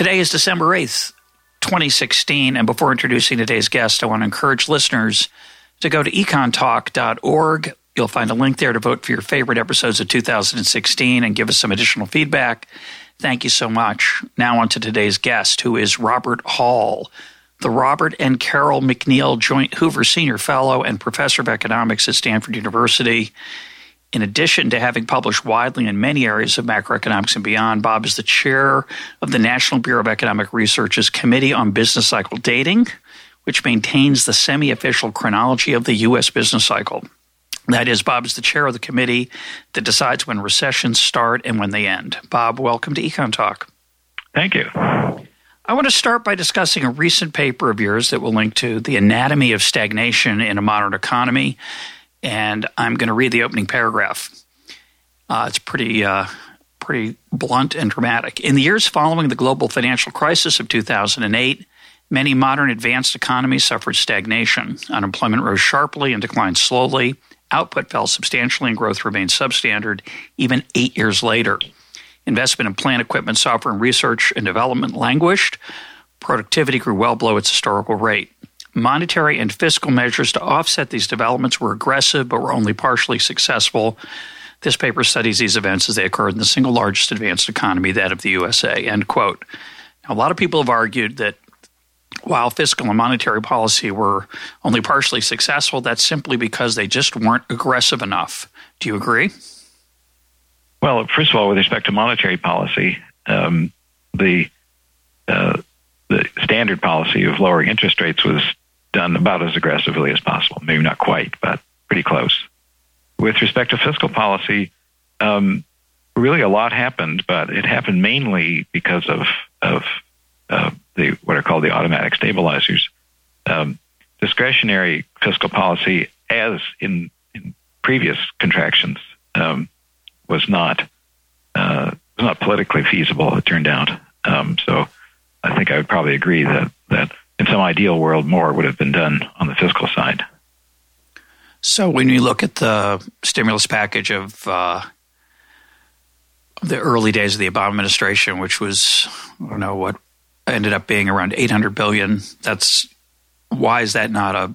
Today is December 8th, 2016, and before introducing today's guest, I want to encourage listeners to go to econtalk.org. You'll find a link there to vote for your favorite episodes of 2016 and give us some additional feedback. Thank you so much. Now, on to today's guest, who is Robert Hall, the Robert and Carole McNeil Joint Hoover Senior Fellow and Professor of Economics at Stanford University. In addition to having published widely in many areas of macroeconomics and beyond, Bob is the chair of the National Bureau of Economic Research's Committee on Business Cycle Dating, which maintains the semi official chronology of the U.S. business cycle. That is, Bob is the chair of the committee that decides when recessions start and when they end. Bob, welcome to Econ Talk. Thank you. I want to start by discussing a recent paper of yours that will link to The Anatomy of Stagnation in a Modern Economy and I'm going to read the opening paragraph. Uh, it's pretty uh, pretty blunt and dramatic. In the years following the global financial crisis of 2008, many modern advanced economies suffered stagnation. Unemployment rose sharply and declined slowly. Output fell substantially and growth remained substandard even eight years later. Investment in plant equipment, software, and research and development languished. Productivity grew well below its historical rate. Monetary and fiscal measures to offset these developments were aggressive but were only partially successful. This paper studies these events as they occurred in the single largest advanced economy, that of the USA. End quote. Now, a lot of people have argued that while fiscal and monetary policy were only partially successful, that's simply because they just weren't aggressive enough. Do you agree? Well, first of all, with respect to monetary policy, um, the uh, the standard policy of lowering interest rates was done about as aggressively as possible. Maybe not quite, but pretty close. With respect to fiscal policy, um, really a lot happened, but it happened mainly because of of uh, the what are called the automatic stabilizers. Um, discretionary fiscal policy, as in, in previous contractions, um, was not uh, was not politically feasible. It turned out. Um, so, I think I would probably agree that that in some ideal world, more would have been done on the fiscal side. So, when you look at the stimulus package of uh, the early days of the Obama administration, which was, I don't know what ended up being around 800 billion, that's why is that not a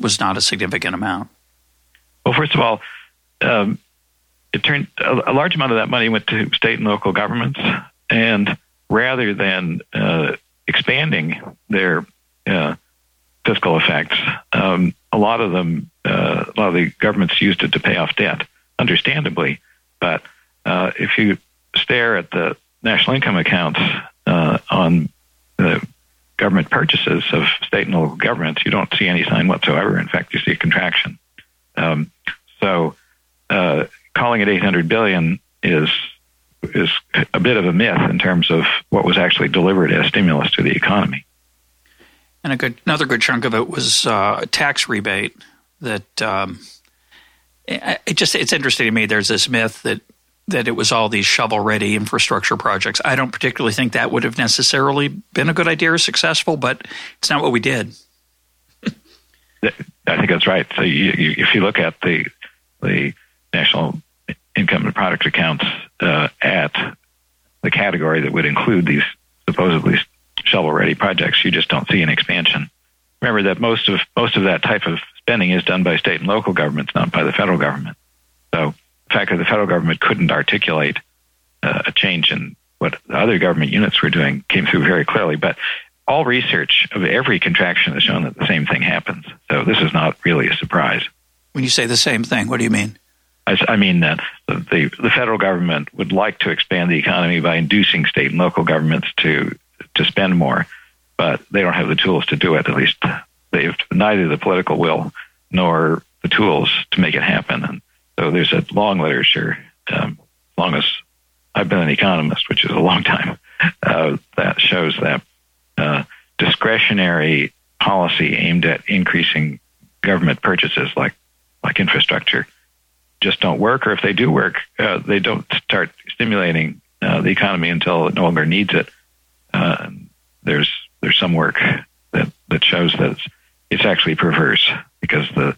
was not a significant amount? Well, first of all, um, it turned a, a, large amount of that money went to state and local governments, and rather than uh, expanding their uh, fiscal effects. Um, a lot of them, uh, a lot of the governments used it to pay off debt, understandably. But uh, if you stare at the national income accounts uh, on the government purchases of state and local governments, you don't see any sign whatsoever. In fact, you see a contraction. Um, so, uh, calling it 800 billion is is a bit of a myth in terms of what was actually delivered as stimulus to the economy. And a good, another good chunk of it was uh, a tax rebate that um, it, just it's interesting to me. There's this myth that that it was all these shovel ready infrastructure projects. I don't particularly think that would have necessarily been a good idea or successful, but it's not what we did. I think that's right. So you, you, if you look at the the national income and product accounts uh, at the category that would include these supposedly shovel ready projects, you just don't see an expansion. Remember that most of most of that type of spending is done by state and local governments, not by the federal government. So the fact that the federal government couldn't articulate uh, a change in what the other government units were doing came through very clearly. But all research of every contraction has shown that the same thing happens. So this is not really a surprise. When you say the same thing, what do you mean? I, mean that the the federal government would like to expand the economy by inducing state and local governments to to spend more, but they don't have the tools to do it. At least they have neither the political will nor the tools to make it happen. And so there's a long literature. Um, as long as I've been an economist, which is a long time, uh, that shows that uh, discretionary policy aimed at increasing government purchases, like like infrastructure, just don't work. Or if they do work, uh, they don't start stimulating uh, the economy until it no longer needs it. Uh, there's there's some work that that shows that it's, it's actually perverse because the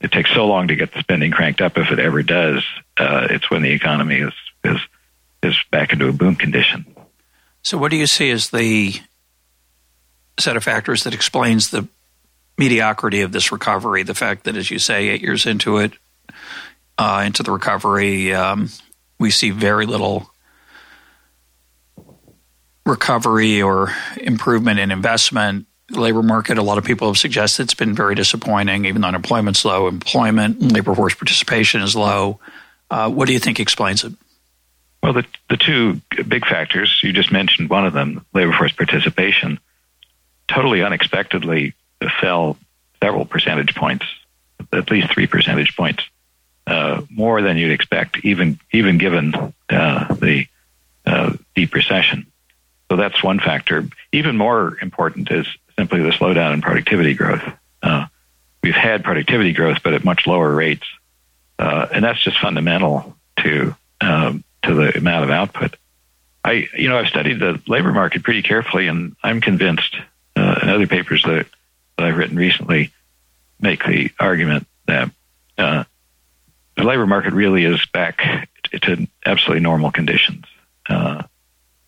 it takes so long to get the spending cranked up. If it ever does, uh, it's when the economy is is is back into a boom condition. So, what do you see as the set of factors that explains the mediocrity of this recovery? The fact that, as you say, eight years into it, uh, into the recovery, um, we see very little recovery or improvement in investment. Labor market, a lot of people have suggested it's been very disappointing, even though unemployment's low. Employment, and labor force participation is low. Uh, what do you think explains it? Well, the, the two big factors, you just mentioned one of them, labor force participation, totally unexpectedly fell several percentage points, at least three percentage points, uh, more than you'd expect, even even given uh, the uh, deep recession. So that's one factor. Even more important is simply the slowdown in productivity growth. Uh, we've had productivity growth, but at much lower rates, uh, and that's just fundamental to um, to the amount of output. I, you know, I've studied the labor market pretty carefully, and I'm convinced, uh, and other papers that, that I've written recently make the argument that uh, the labor market really is back to absolutely normal conditions. Uh,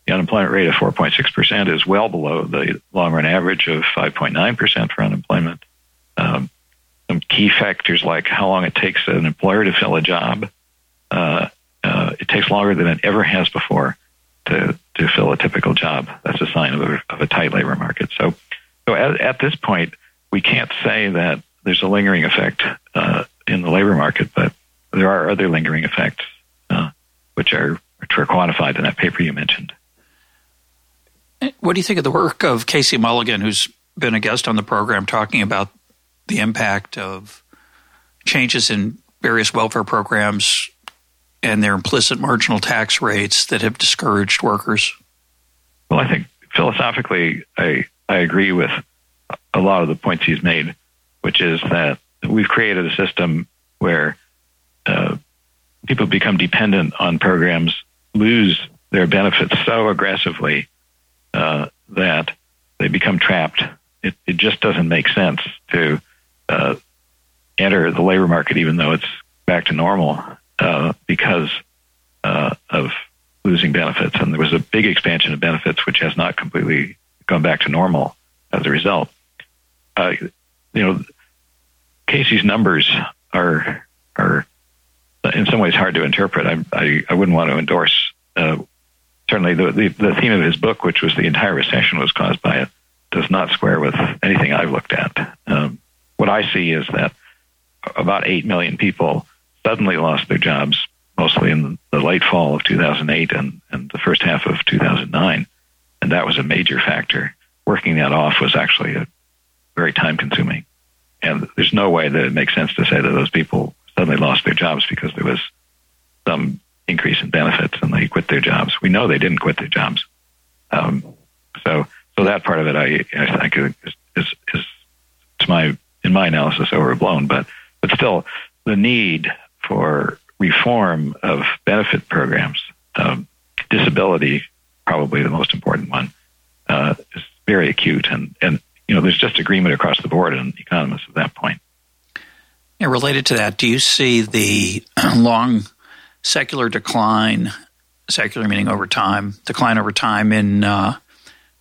the unemployment rate of 4.6% is well below the long run average of 5.9% for unemployment. Um, some key factors like how long it takes an employer to fill a job uh, uh, it takes longer than it ever has before to to fill a typical job. That's a sign of a, of a tight labor market. So, so at, at, this point, we can't say that there's a lingering effect uh, in the labor market, but there are other lingering effects, uh, which are which are quantified in that paper you mentioned. What do you think of the work of Casey Mulligan, who's been a guest on the program, talking about the impact of changes in various welfare programs and their implicit marginal tax rates that have discouraged workers? Well, I think philosophically, I, I agree with a lot of the points he's made, which is that we've created a system where uh, people become dependent on programs, lose their benefits so aggressively uh, that they become trapped. It, it, just doesn't make sense to uh, enter the labor market, even though it's back to normal, uh, because uh, of losing benefits. And there was a big expansion of benefits, which has not completely gone back to normal as a result. Uh, you know, Casey's numbers are are in some ways hard to interpret. I I, I wouldn't want to endorse. Uh, certainly, the, the the theme of his book, which was the entire recession was caused by it, does not square with anything I've looked at. Um, what I see is that about eight million people suddenly lost their jobs, mostly in the late fall of 2008 and, and the first half of 2009. And that was a major factor. Working that off was actually a very time consuming. And there's no way that it makes sense to say that those people suddenly lost their jobs because there was some increase in benefits and they quit their jobs. We know they didn't quit their jobs. Um, so, so that part of it, I, I think is, is, is, to my, in my analysis, overblown, but, but still the need for reform of benefit programs, um, disability, probably the most important one, uh, is very acute. And, and, you know, there's just agreement across the board in economists at that point. Yeah, related to that, do you see the long secular decline, secular meaning over time, decline over time in uh,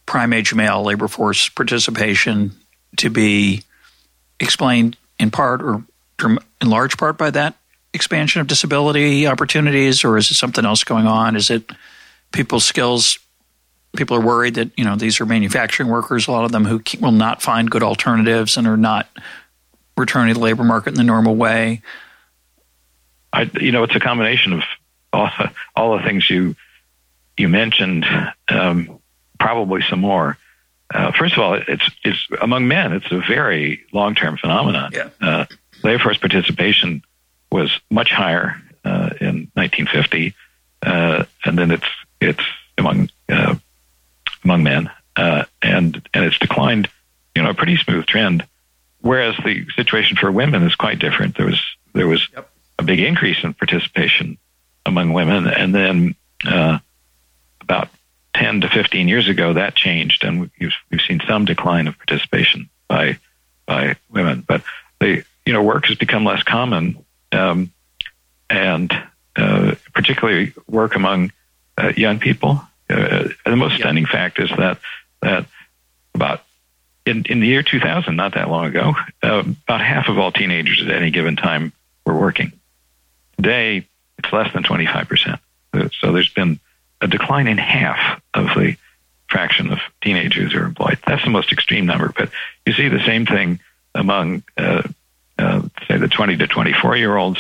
prime age male labor force participation to be explained in part or in large part by that expansion of disability opportunities, or is it something else going on? Is it people's skills? People are worried that you know these are manufacturing workers, a lot of them who will not find good alternatives and are not returning to the labor market in the normal way. I, you know, it's a combination of all, all the things you you mentioned, um, probably some more. Uh, first of all, it's it's among men. It's a very long term phenomenon. Yeah. Uh, labor force participation was much higher uh, in 1950, uh, and then it's it's among uh, among men, uh, and and it's declined, you know, a pretty smooth trend. Whereas the situation for women is quite different. There was there was yep. a big increase in participation among women, and then uh, about 10 to 15 years ago, that changed, and we've, we've seen some decline of participation by by women. But the you know work has become less common, um, and uh, particularly work among uh, young people. Uh, the most stunning fact is that that about in, in the year 2000, not that long ago, uh, about half of all teenagers at any given time were working. Today, it's less than 25%. So there's been a decline in half of the fraction of teenagers who are employed. That's the most extreme number, but you see the same thing among, uh, uh, say, the 20 to 24 year olds,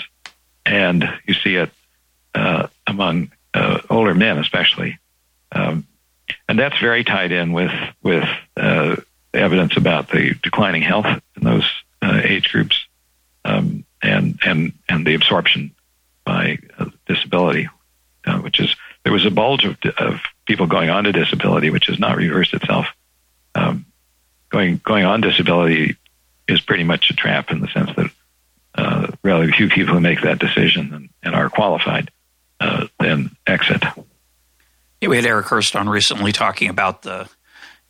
and you see it uh, among uh, older men, especially. Um, and that's very tied in with with uh, evidence about the declining health in those uh, age groups, um, and and and the absorption by disability, which is there was a bulge of, of people going on to disability, which has not reversed itself. Um, going going on disability is pretty much a trap in the sense that uh, few people who make that decision and, and are qualified uh, then exit. Yeah, we had Erik Hurst on recently talking about the.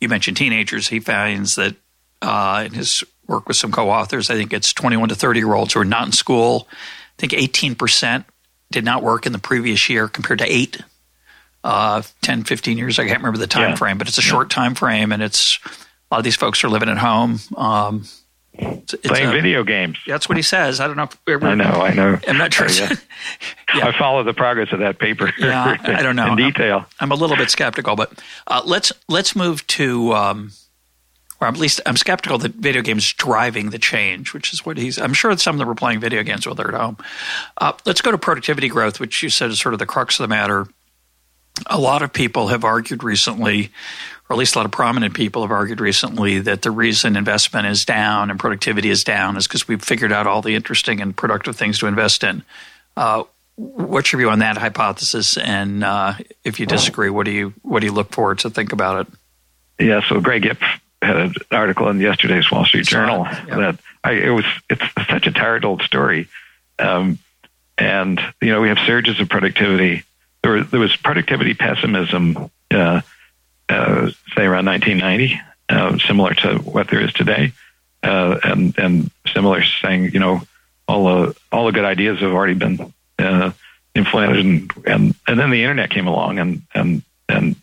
You mentioned teenagers. He finds that uh, in his work with some co-authors, I think it's 21 to 30 year olds who are not in school. I think 18 percent did not work in the previous year compared to eight uh, 10, 15 years. I can't remember the time yeah. frame, but it's a yeah. short time frame, and it's a lot of these folks are living at home. Um, it's, it's Playing a, video games. That's what he says. I don't know. If, I know. I know. I'm not sure. yeah. yeah. I follow the progress of that paper. Yeah, I don't know in detail. I'm, I'm, a little bit skeptical, but uh, let's let's move to. Um, or at least I'm skeptical that video games driving the change, which is what he's. I'm sure some of them were playing video games while they're at home. Uh, let's go to productivity growth, which you said is sort of the crux of the matter a lot of people have argued recently, or at least a lot of prominent people have argued recently, that the reason investment is down and productivity is down is because we've figured out all the interesting and productive things to invest in. Uh, what's your view on that hypothesis? And uh, if you disagree, what do you what do you look for to think about it? Yeah, so Greg Ip had an article in yesterday's Wall Street Journal that I, it was it's such a tired old story, um, and you know we have surges of productivity there was, there was productivity pessimism, uh, say around 1990, uh, similar to what there is today, uh, and and similar saying, you know, all the all the good ideas have already been uh, and, and and then the internet came along and and and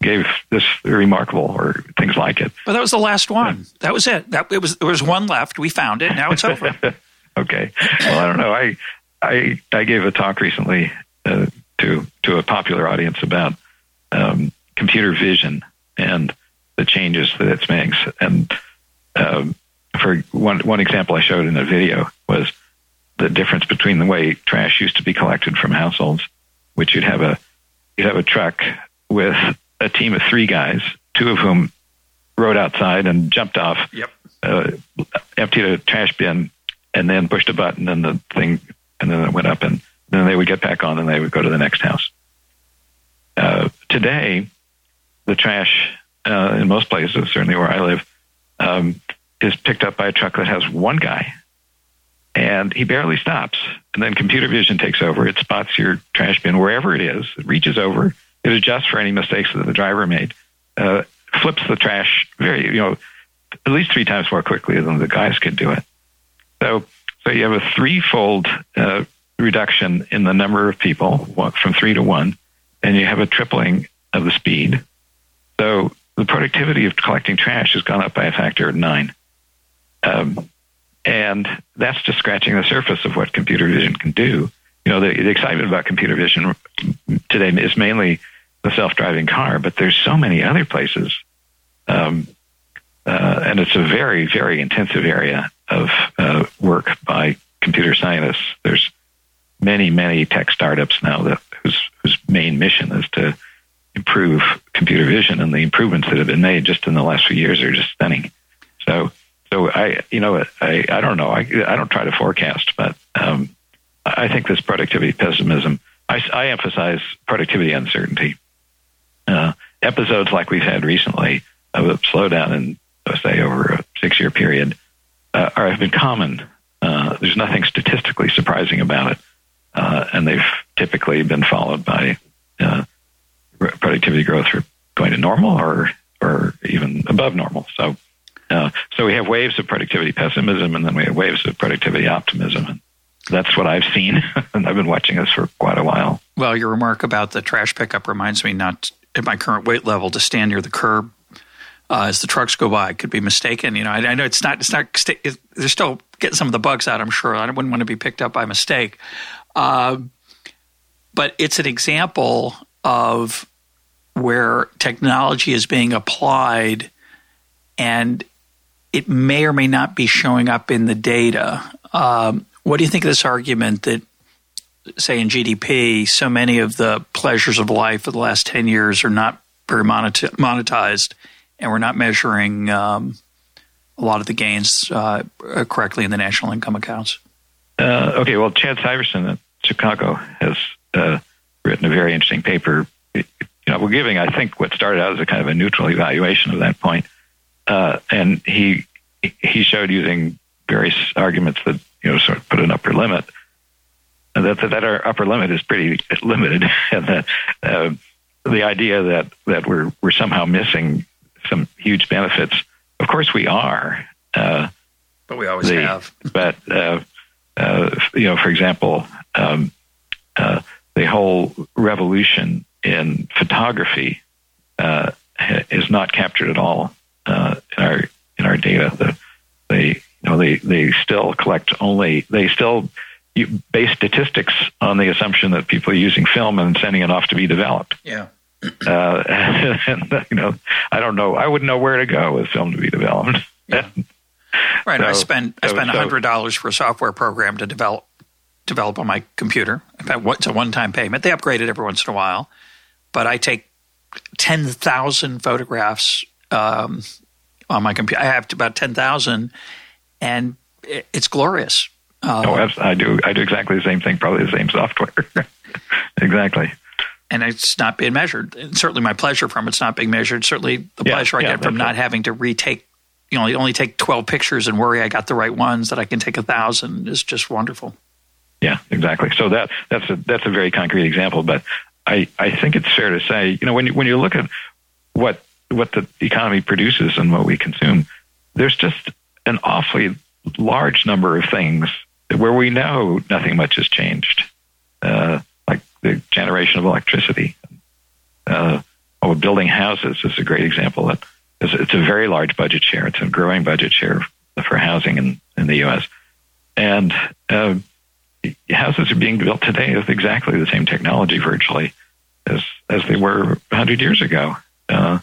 gave this remarkable or things like it. But that was the last one. That was it. That it was there was one left. We found it. Now it's over. okay. Well, I don't know. I I I gave a talk recently uh, to to a popular audience about um, computer vision and the changes that it makes. And um, for one one example I showed in a video was the difference between the way trash used to be collected from households, which you'd have a you'd have a truck with a team of three guys, two of whom rode outside and jumped off, yep. uh, emptied a trash bin, and then pushed a button, and the thing, and then it went up and then they would get back on and they would go to the next house. Uh, today, the trash uh, in most places, certainly where I live, um, is picked up by a truck that has one guy, and he barely stops. And then computer vision takes over. It spots your trash bin wherever it is. It reaches over. It adjusts for any mistakes that the driver made. Uh, flips the trash very, you know, at least three times more quickly than the guys could do it. So, so you have a threefold uh, reduction in the number of people from three to one, and you have a tripling of the speed. So the productivity of collecting trash has gone up by a factor of nine. Um, and that's just scratching the surface of what computer vision can do. You know, the, the excitement about computer vision today is mainly the self-driving car, but there's so many other places. Um, uh, and it's a very, very intensive area of uh, work by computer scientists. There's many, many tech startups now that whose whose main mission is to improve computer vision, and the improvements that have been made just in the last few years are just stunning. So, so I, you know, I, I don't know. I, I don't try to forecast, but um, I think this productivity pessimism. I, I emphasize productivity uncertainty, uh, episodes like we've had recently of a slowdown in, say, over a six-year period, uh, are have been common. Uh, there's nothing statistically surprising about it, uh, and they've typically been followed by uh, productivity growth are going to normal or or even above normal. So, uh, so we have waves of productivity pessimism, and then we have waves of productivity optimism, and that's what I've seen, and I've been watching this for quite a while. Well, your remark about the trash pickup reminds me not at my current weight level to stand near the curb uh, as the trucks go by. I Could be mistaken. You know, I, I know it's not. It's not. They're still getting some of the bugs out. I'm sure. I wouldn't want to be picked up by mistake. Uh, but it's an example of where technology is being applied, and it may or may not be showing up in the data. Um, what do you think of this argument that say in GDP, so many of the pleasures of life for the last 10 years are not very monetized, and we're not measuring um, a lot of the gains uh, correctly in the national income accounts. Uh, okay, well, Chad Syverson at Chicago has uh, written a very interesting paper. You know, we're giving, I think, what started out as a kind of a neutral evaluation of that point, uh, and he he showed using various arguments that you know sort of put an upper limit that, that our upper limit is pretty limited, and that uh, the idea that that we're we're somehow missing some huge benefits. Of course, we are. Uh, but we always the, have. but uh, uh, you know, for example, um, uh, the whole revolution in photography uh, is not captured at all in our in our data. The, they you know they they still collect only they still base statistics on the assumption that people are using film and sending it off to be developed. Yeah. uh, and, you know, I don't know. I wouldn't know where to go with film to be developed. Yeah. right. So, I spent I spent a hundred dollars for a software program to develop develop on my computer. It's a one time payment. They upgrade it every once in a while, but I take ten thousand photographs um, on my computer. I have about ten thousand, and it's glorious. Uh, oh, I do. I do exactly the same thing. Probably the same software. exactly. And it's not being measured. And certainly, my pleasure from it's not being measured. Certainly, the yeah, pleasure I yeah, get from not having to retake. You know, only take twelve pictures and worry I got the right ones. That I can take a thousand is just wonderful. Yeah, exactly. So that that's a that's a very concrete example. But I I think it's fair to say, you know, when you, when you look at what what the economy produces and what we consume, there's just an awfully large number of things where we know nothing much has changed, uh, like the generation of electricity. Uh, oh, building houses is a great example. Is, it's a very large budget share. It's a growing budget share for housing in, in the U.S. And uh, houses are being built today with exactly the same technology, virtually, as as they were 100 years ago. Uh,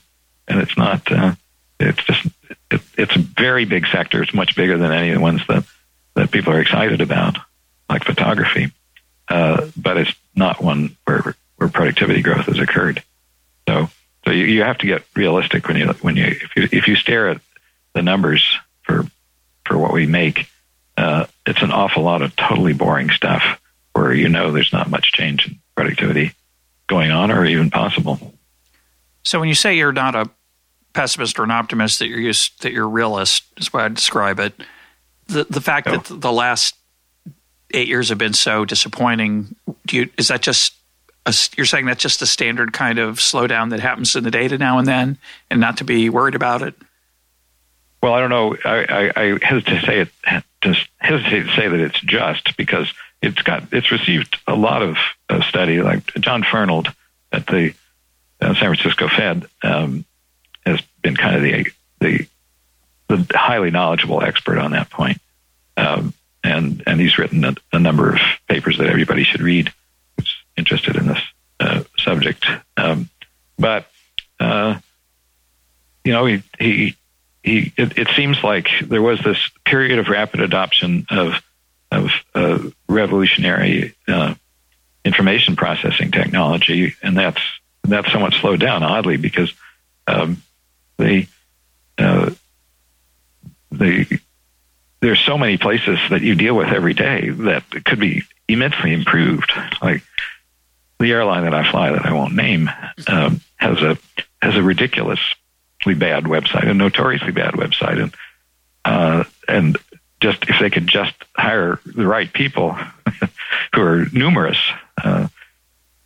and it's not. Uh, it's just. It, it's a very big sector. It's much bigger than any of the ones that that people are excited about, like photography, uh, but it's not one where where productivity growth has occurred. So, so you, you have to get realistic when you when you if you if you stare at the numbers for for what we make, uh, it's an awful lot of totally boring stuff where you know there's not much change in productivity going on or even possible. So when you say you're not a pessimist or an optimist, that you're used, that you're realist is what I describe it the the fact oh. that the last eight years have been so disappointing. Do you is that just a, you're saying that's just a standard kind of slowdown that happens in the data now and then, and not to be worried about it? Well, I don't know. I, I, I hesitate to say it. Hesitate to say that it's just because it's got it's received a lot of uh, study. Like John Fernald at the uh, San Francisco Fed um, has been kind of the the the highly knowledgeable expert on that point. Um, and and he's written a, a, number of papers that everybody should read who's interested in this uh, subject. Um, but uh, you know, he he he. It, it, seems like there was this period of rapid adoption of of uh, revolutionary uh, information processing technology, and that's that's somewhat slowed down, oddly, because um, they uh, the there's so many places that you deal with every day that could be immensely improved. Like the airline that I fly, that I won't name, um, has a has a ridiculously bad website, a notoriously bad website, and uh, and just if they could just hire the right people who are numerous, uh,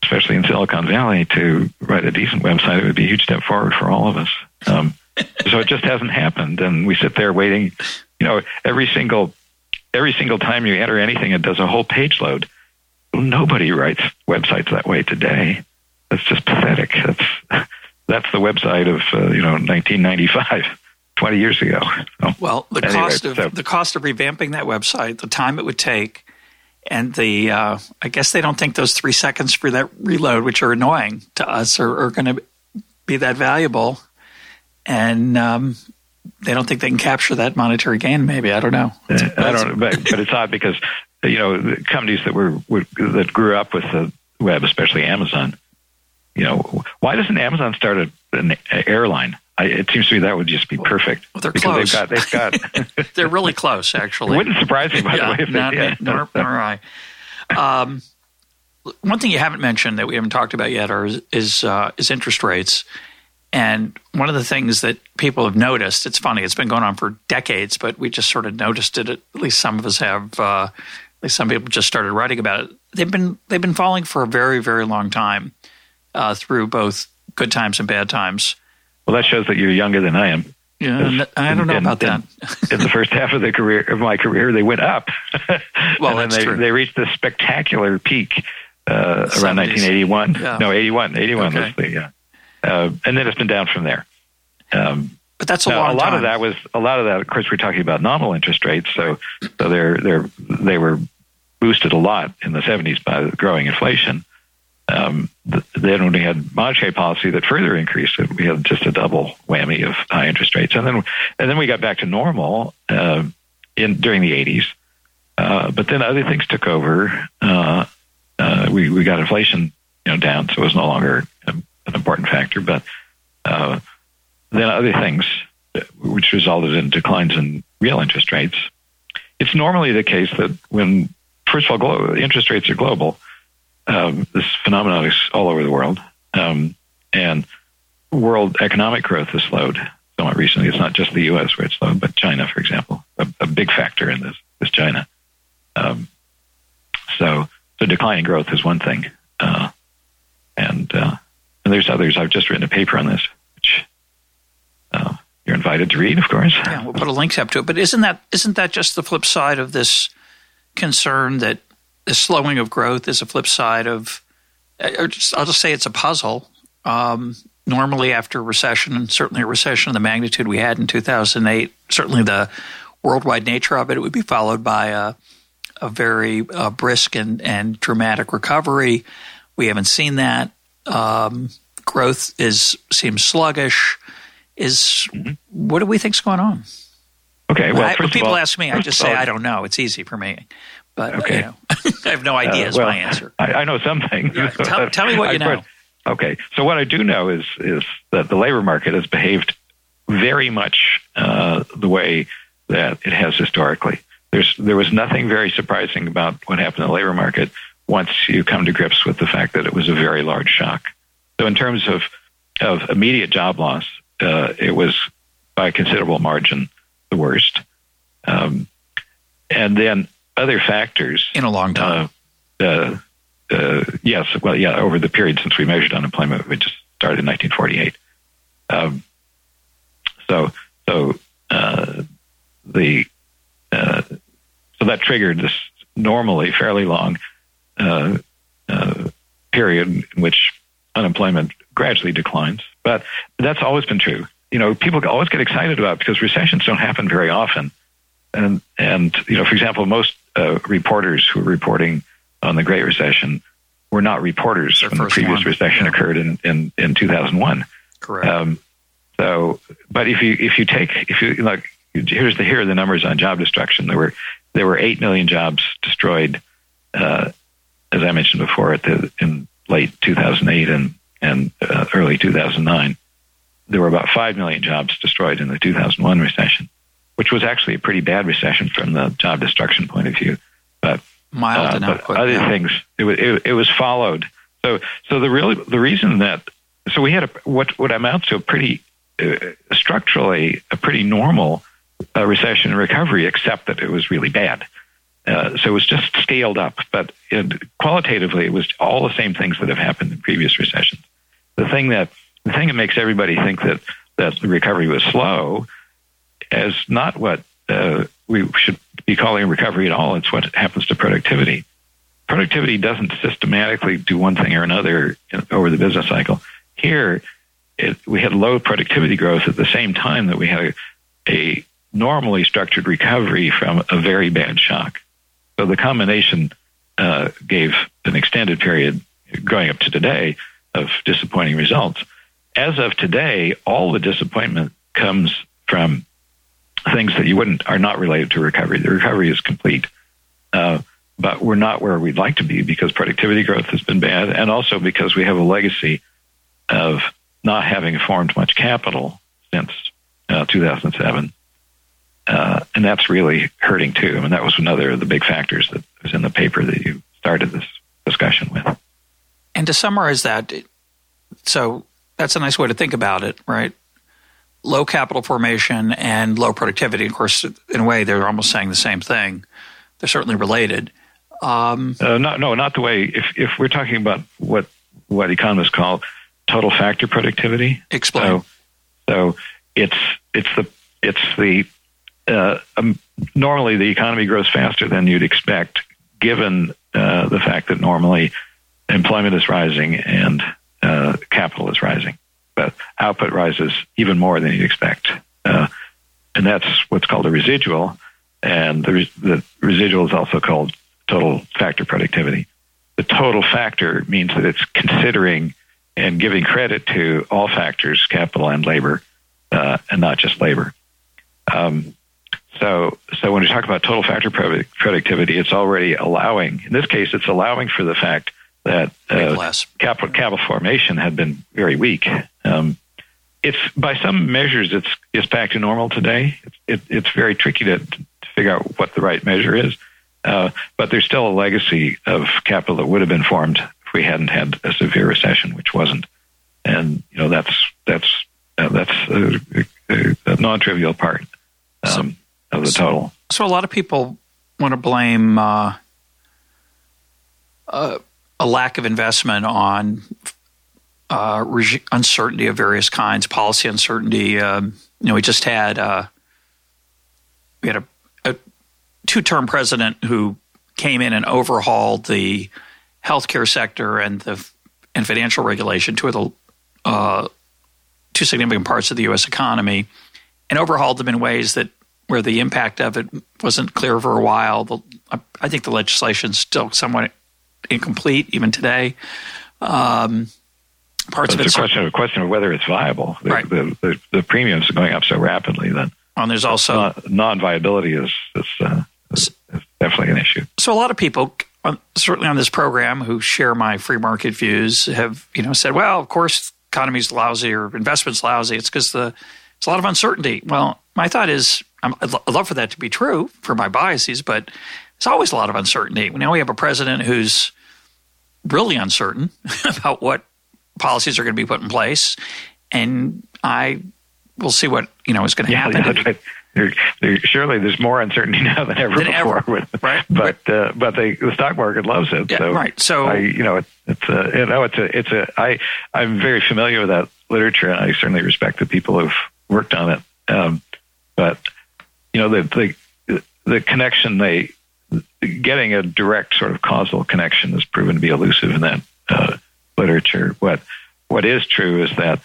especially in Silicon Valley, to write a decent website, it would be a huge step forward for all of us. Um, so it just hasn't happened, and we sit there waiting. You know, every single every single time you enter anything, it does a whole page load. Nobody writes websites that way today. That's just pathetic. That's that's the website of uh, you know 1995. 20 years ago. So, well, the anyway, cost of so. the cost of revamping that website, the time it would take, and the uh, I guess they don't think those three seconds for that reload, which are annoying to us, are, are going to be that valuable, and um, they don't think they can capture that monetary gain. Maybe I don't know. Uh, I don't, but, but it's odd because you know companies that were, were that grew up with the web, especially Amazon you know, why doesn't Amazon start a, an airline? I, it seems to me that would just be perfect. Well, they're because close. They've got, they've got. they're really close, actually. It wouldn't surprise me, by yeah, the way, if not, they did. Nor, nor I. Um, one thing you haven't mentioned that we haven't talked about yet are, is uh, is interest rates. And one of the things that people have noticed, it's funny, it's been going on for decades, but we just sort of noticed it. At least some of us have. Uh, at least some people just started writing about it. They've been they've been falling for a very very long time uh, through both good times and bad times. Well, that shows that you're younger than I am. Yeah, I don't know in, about that. in the first half of the career of my career, they went up. well, and then they, true. they reached this spectacular peak uh, around 1981. Yeah. No, 81. 81 okay. the yeah. Uh, and then it's been down from there. Um, but that's a now, A lot time. of that was a lot of that. Of course, we're talking about nominal interest rates, so so they're they're they were boosted a lot in the 70s by growing inflation um, then when we had monetary policy that further increased it, we had just a double whammy of high interest rates, and then and then we got back to normal uh, in during the 80s. Uh, but then other things took over. Uh, uh, we we got inflation you know down, so it was no longer an important factor. But uh, then other things, which resulted in declines in real interest rates. It's normally the case that when first of all, interest rates are global um, this phenomenon is all over the world, um, and world economic growth has slowed somewhat recently. It's not just the U.S. where it's slowed, but China, for example, a, a big factor in this is China. Um, so, so declining growth is one thing, uh, and uh, and there's others. I've just written a paper on this, which uh, you're invited to read, of course. Yeah, we'll put a link up to it. But isn't that isn't that just the flip side of this concern that the slowing of growth is a flip side of, or just, I'll just say it's a puzzle. Um, normally, after a recession, and certainly a recession of the magnitude we had in 2008, certainly the worldwide nature of it, it would be followed by a, a very uh, brisk and, and dramatic recovery. We haven't seen that. Um, growth is seems sluggish. Is mm-hmm. what do we think's going on? Okay. Well, I, when people all, ask me, I just say all, I don't know. It's easy for me. But okay. you know, I have no idea. Uh, is well, my answer. I, I know something. Yeah, tell, tell, me what you know. Okay, so what I do know is is that the labor market has behaved very much uh, the way that it has historically. There's there was nothing very surprising about what happened in the labor market once you come to grips with the fact that it was a very large shock. So in terms of of immediate job loss, uh, it was by a considerable margin the worst. Um, and then other factors in a long time. Uh, uh, uh, yes, well, yeah, over the period since we measured unemployment, we just started in 1948. Um, so, so uh, the uh, so that triggered this normally fairly long uh, period in which unemployment gradually declines. But that's always been true. You know, people always get excited about it because recessions don't happen very often. And and you know, for example, most uh, reporters who were reporting on the Great Recession were not reporters when the previous one. recession yeah. occurred in, in, in 2001. Correct. Um, so, but if you if you take if you like here's the here are the numbers on job destruction. There were there were eight million jobs destroyed, uh, as I mentioned before, at the in late 2008 and and uh, early 2009. There were about five million jobs destroyed in the 2001 recession which was actually a pretty bad recession from the job destruction point of view. But mild uh, but other yeah. things, it was it, it, was followed. So so the real the reason that so we had a, what what amounts to a pretty uh, structurally a pretty normal uh, recession and recovery, except that it was really bad. Uh, so it was just scaled up, but it, qualitatively, it was all the same things that have happened in previous recessions. The thing that the thing that makes everybody think that that the recovery was slow is not what uh, we should be calling recovery at all. It's what happens to productivity. Productivity doesn't systematically do one thing or another over the business cycle. Here, it, we had low productivity growth at the same time that we had a, a normally structured recovery from a very bad shock. So the combination uh, gave an extended period going up to today of disappointing results. As of today, all the disappointment comes from things that you wouldn't are not related to recovery. The recovery is complete, uh, but we're not where we'd like to be because productivity growth has been bad, and also because we have a legacy of not having formed much capital since uh, 2007. Uh, and that's really hurting too. I mean, that was another of the big factors that was in the paper that you started this discussion with. And to summarize that, so that's a nice way to think about it, right? Low capital formation and low productivity. Of course, in a way, they're almost saying the same thing. They're certainly related. Um, uh, not, no, not the way. If if we're talking about what what economists call total factor productivity, explain. So, so it's it's the it's the uh, um, normally the economy grows faster than you'd expect, given uh, the fact that normally employment is rising and uh, capital is rising, but output rises even more than you'd expect, uh, and that's what's called a residual. And the, the residual is also called total factor productivity. The total factor means that it's considering and giving credit to all factors, capital and labor, uh, and not just labor. Um, so, so when we talk about total factor productivity, it's already allowing. In this case, it's allowing for the fact that uh, capital capital formation had been very weak. Um, it's by some measures, it's it's back to normal today. It's, it, it's very tricky to, to, figure out what the right measure is, uh, but there's still a legacy of capital that would have been formed if we hadn't had a severe recession, which wasn't. And you know that's that's uh, that's a, a, a non-trivial part. Um, of the total. So, a lot of people want to blame uh, uh, a lack of investment on uh, reg- uncertainty of various kinds, policy uncertainty. Um, you know, we just had uh, we had a, a two-term president who came in and overhauled the healthcare sector and the and financial regulation, two of the uh, two significant parts of the U.S. economy, and overhauled them in ways that where the impact of it wasn't clear for a while. The, I think the legislation is still somewhat incomplete even today. Um, parts of it's a question of a question of whether it's viable. The, right. the, the, the, premiums are going up so rapidly that and there's also non viability is is, uh, is, is, definitely an issue. So a lot of people, certainly on this program, who share my free market views, have you know said, well, of course, economy's lousy or investment's lousy. It's because the it's a lot of uncertainty. Well, my thought is I'd love for that to be true for my biases, but there's always a lot of uncertainty. Now we have a president who's really uncertain about what policies are going to be put in place, and I will see what you know is going to yeah, happen. Yeah, right. there, there, surely there's more uncertainty now than ever than before. Ever. right. But uh, but the, the stock market loves it. Yeah, so right. So I, you know, it, it's a you know it's a it's a I I'm very familiar with that literature, and I certainly respect the people who've worked on it. Um, but you know, the, the, the connection they, getting a direct sort of causal connection has proven to be elusive in that uh, literature. What, what is true is that,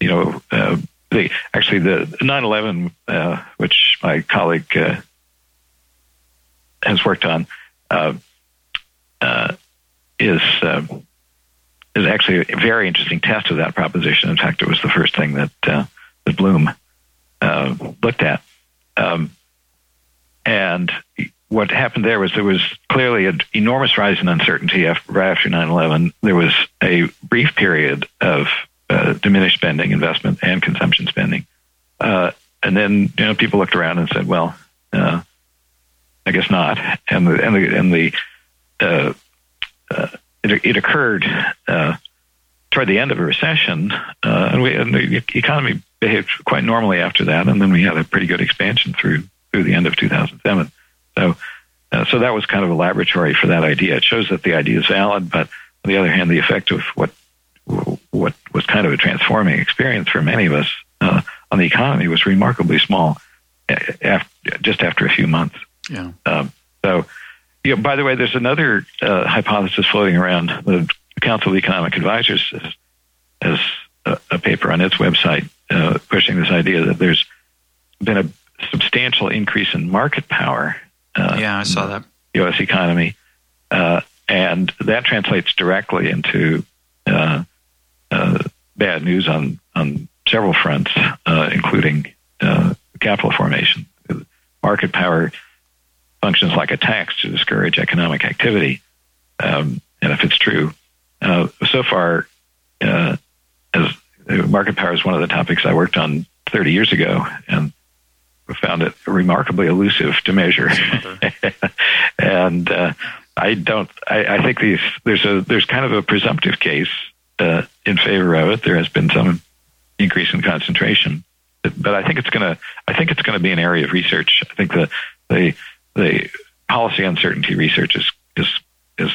you know, uh, the, actually the 9-11, uh, which my colleague uh, has worked on, uh, uh, is is actually a very interesting test of that proposition. In fact, it was the first thing that that Bloom looked at. Um, and what happened there was there was clearly an enormous rise in uncertainty after, right after 9-11. There was a brief period of uh, diminished spending, investment, and consumption spending. Uh, and then you know people looked around and said, "Well, uh, I guess not." And the and the and the uh, uh, it, it occurred uh, toward the end of a recession, and, we, and the economy behaved quite normally after that, and then we had a pretty good expansion through through the end of 2007. So, uh, so that was kind of a laboratory for that idea. It shows that the idea is valid, but on the other hand, the effect of what what was kind of a transforming experience for many of us uh, on the economy was remarkably small, after, just after a few months. Yeah. Um, so, yeah. By the way, there's another uh, hypothesis floating around. The Council of Economic Advisors has, has a, a, paper on its website uh, pushing this idea that there's been a substantial increase in market power. Uh, yeah, I saw that. U.S. economy, uh, and that translates directly into uh, uh, bad news on on several fronts, uh, including capital formation. Market power functions like a tax to discourage economic activity, um, and if it's true, so far, as market power is one of the topics I worked on 30 years ago, and found it remarkably elusive to measure. and uh, I don't. I, I think these there's a there's kind of a presumptive case uh, in favor of it. There has been some increase in concentration, but I think it's going to. I think it's going to be an area of research. I think the the the policy uncertainty research is is is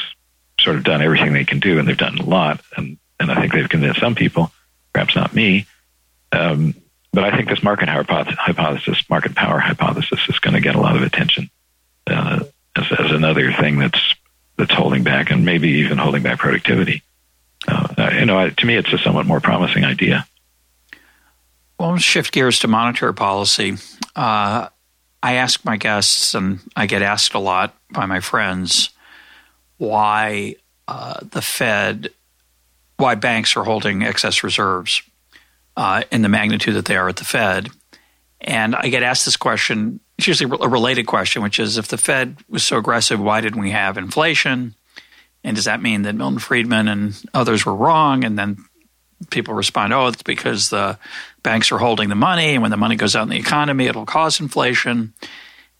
sort of done everything they can do, and they've done a lot, and and I think they've convinced some people, perhaps not me. Um, but I think this market hypothesis, market power hypothesis, is going to get a lot of attention uh, as, as, another thing that's that's holding back and maybe even holding back productivity. Uh, you know, to me, it's a somewhat more promising idea. Well, let's shift gears to monetary policy. Uh, I ask my guests, and I get asked a lot by my friends, why uh, the Fed, why banks are holding excess reserves uh, in the magnitude that they are at the Fed. And I get asked this question. It's usually a related question, which is if the Fed was so aggressive, why didn't we have inflation? And does that mean that Milton Friedman and others were wrong? And then people respond, oh, it's because the banks are holding the money, and when the money goes out in the economy, it'll cause inflation.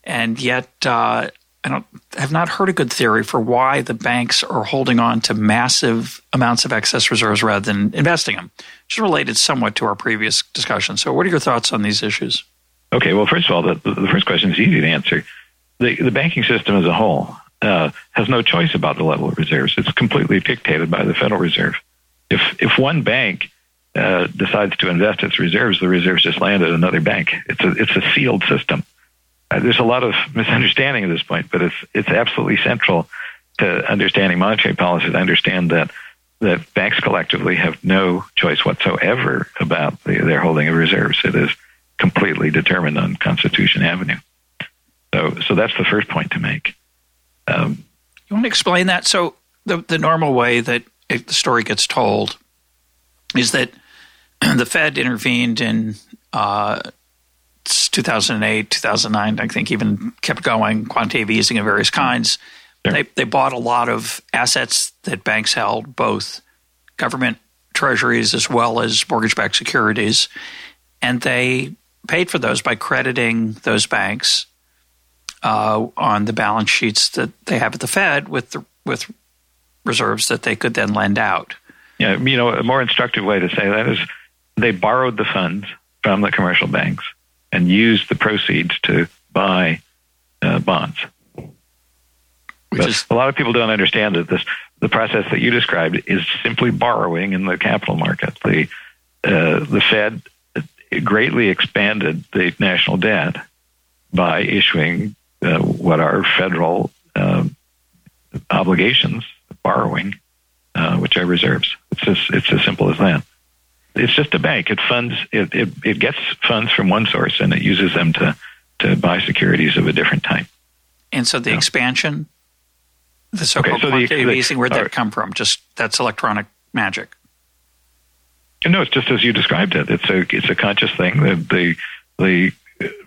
And yet, uh, I don't have not heard a good theory for why the banks are holding on to massive amounts of excess reserves rather than investing them, which is related somewhat to our previous discussion. So, what are your thoughts on these issues? Okay, well, first of all, the, the first question is easy to answer. The, the banking system as a whole uh, has no choice about the level of reserves. It's completely dictated by the Federal Reserve. If if one bank uh, decides to invest its reserves, the reserves just land at another bank. It's a it's a sealed system. Uh, there's a lot of misunderstanding at this point, but it's it's absolutely central to understanding monetary policy to understand that that banks collectively have no choice whatsoever about the, their holding of reserves. It is completely determined on Constitution Avenue. So, so that's the first point to make. Um, you want to explain that? So, the the normal way that the story gets told is that the Fed intervened in uh, 2008, 2009, I think even kept going, quantitative easing of various kinds. Sure. They, they bought a lot of assets that banks held, both government treasuries as well as mortgage backed securities. And they paid for those by crediting those banks uh, on the balance sheets that they have at the Fed with the, with reserves that they could then lend out. Yeah, you know, a more instructive way to say that is they borrowed the funds from the commercial banks and use the proceeds to buy uh, bonds. Is, a lot of people don't understand that this the process that you described is simply borrowing in the capital market. The uh, the Fed greatly expanded the national debt by issuing uh, what are federal um, obligations, borrowing, uh, which are reserves. It's as, it's as simple as that it's just a bank. It funds it, it, it gets funds from one source and it uses them to to buy securities of a different type. And so the yeah. expansion, the so-called okay, so quantitative easing, where'd that right. come from? Just that's electronic magic. No, it's just as you described it. It's a it's a conscious thing. The the, the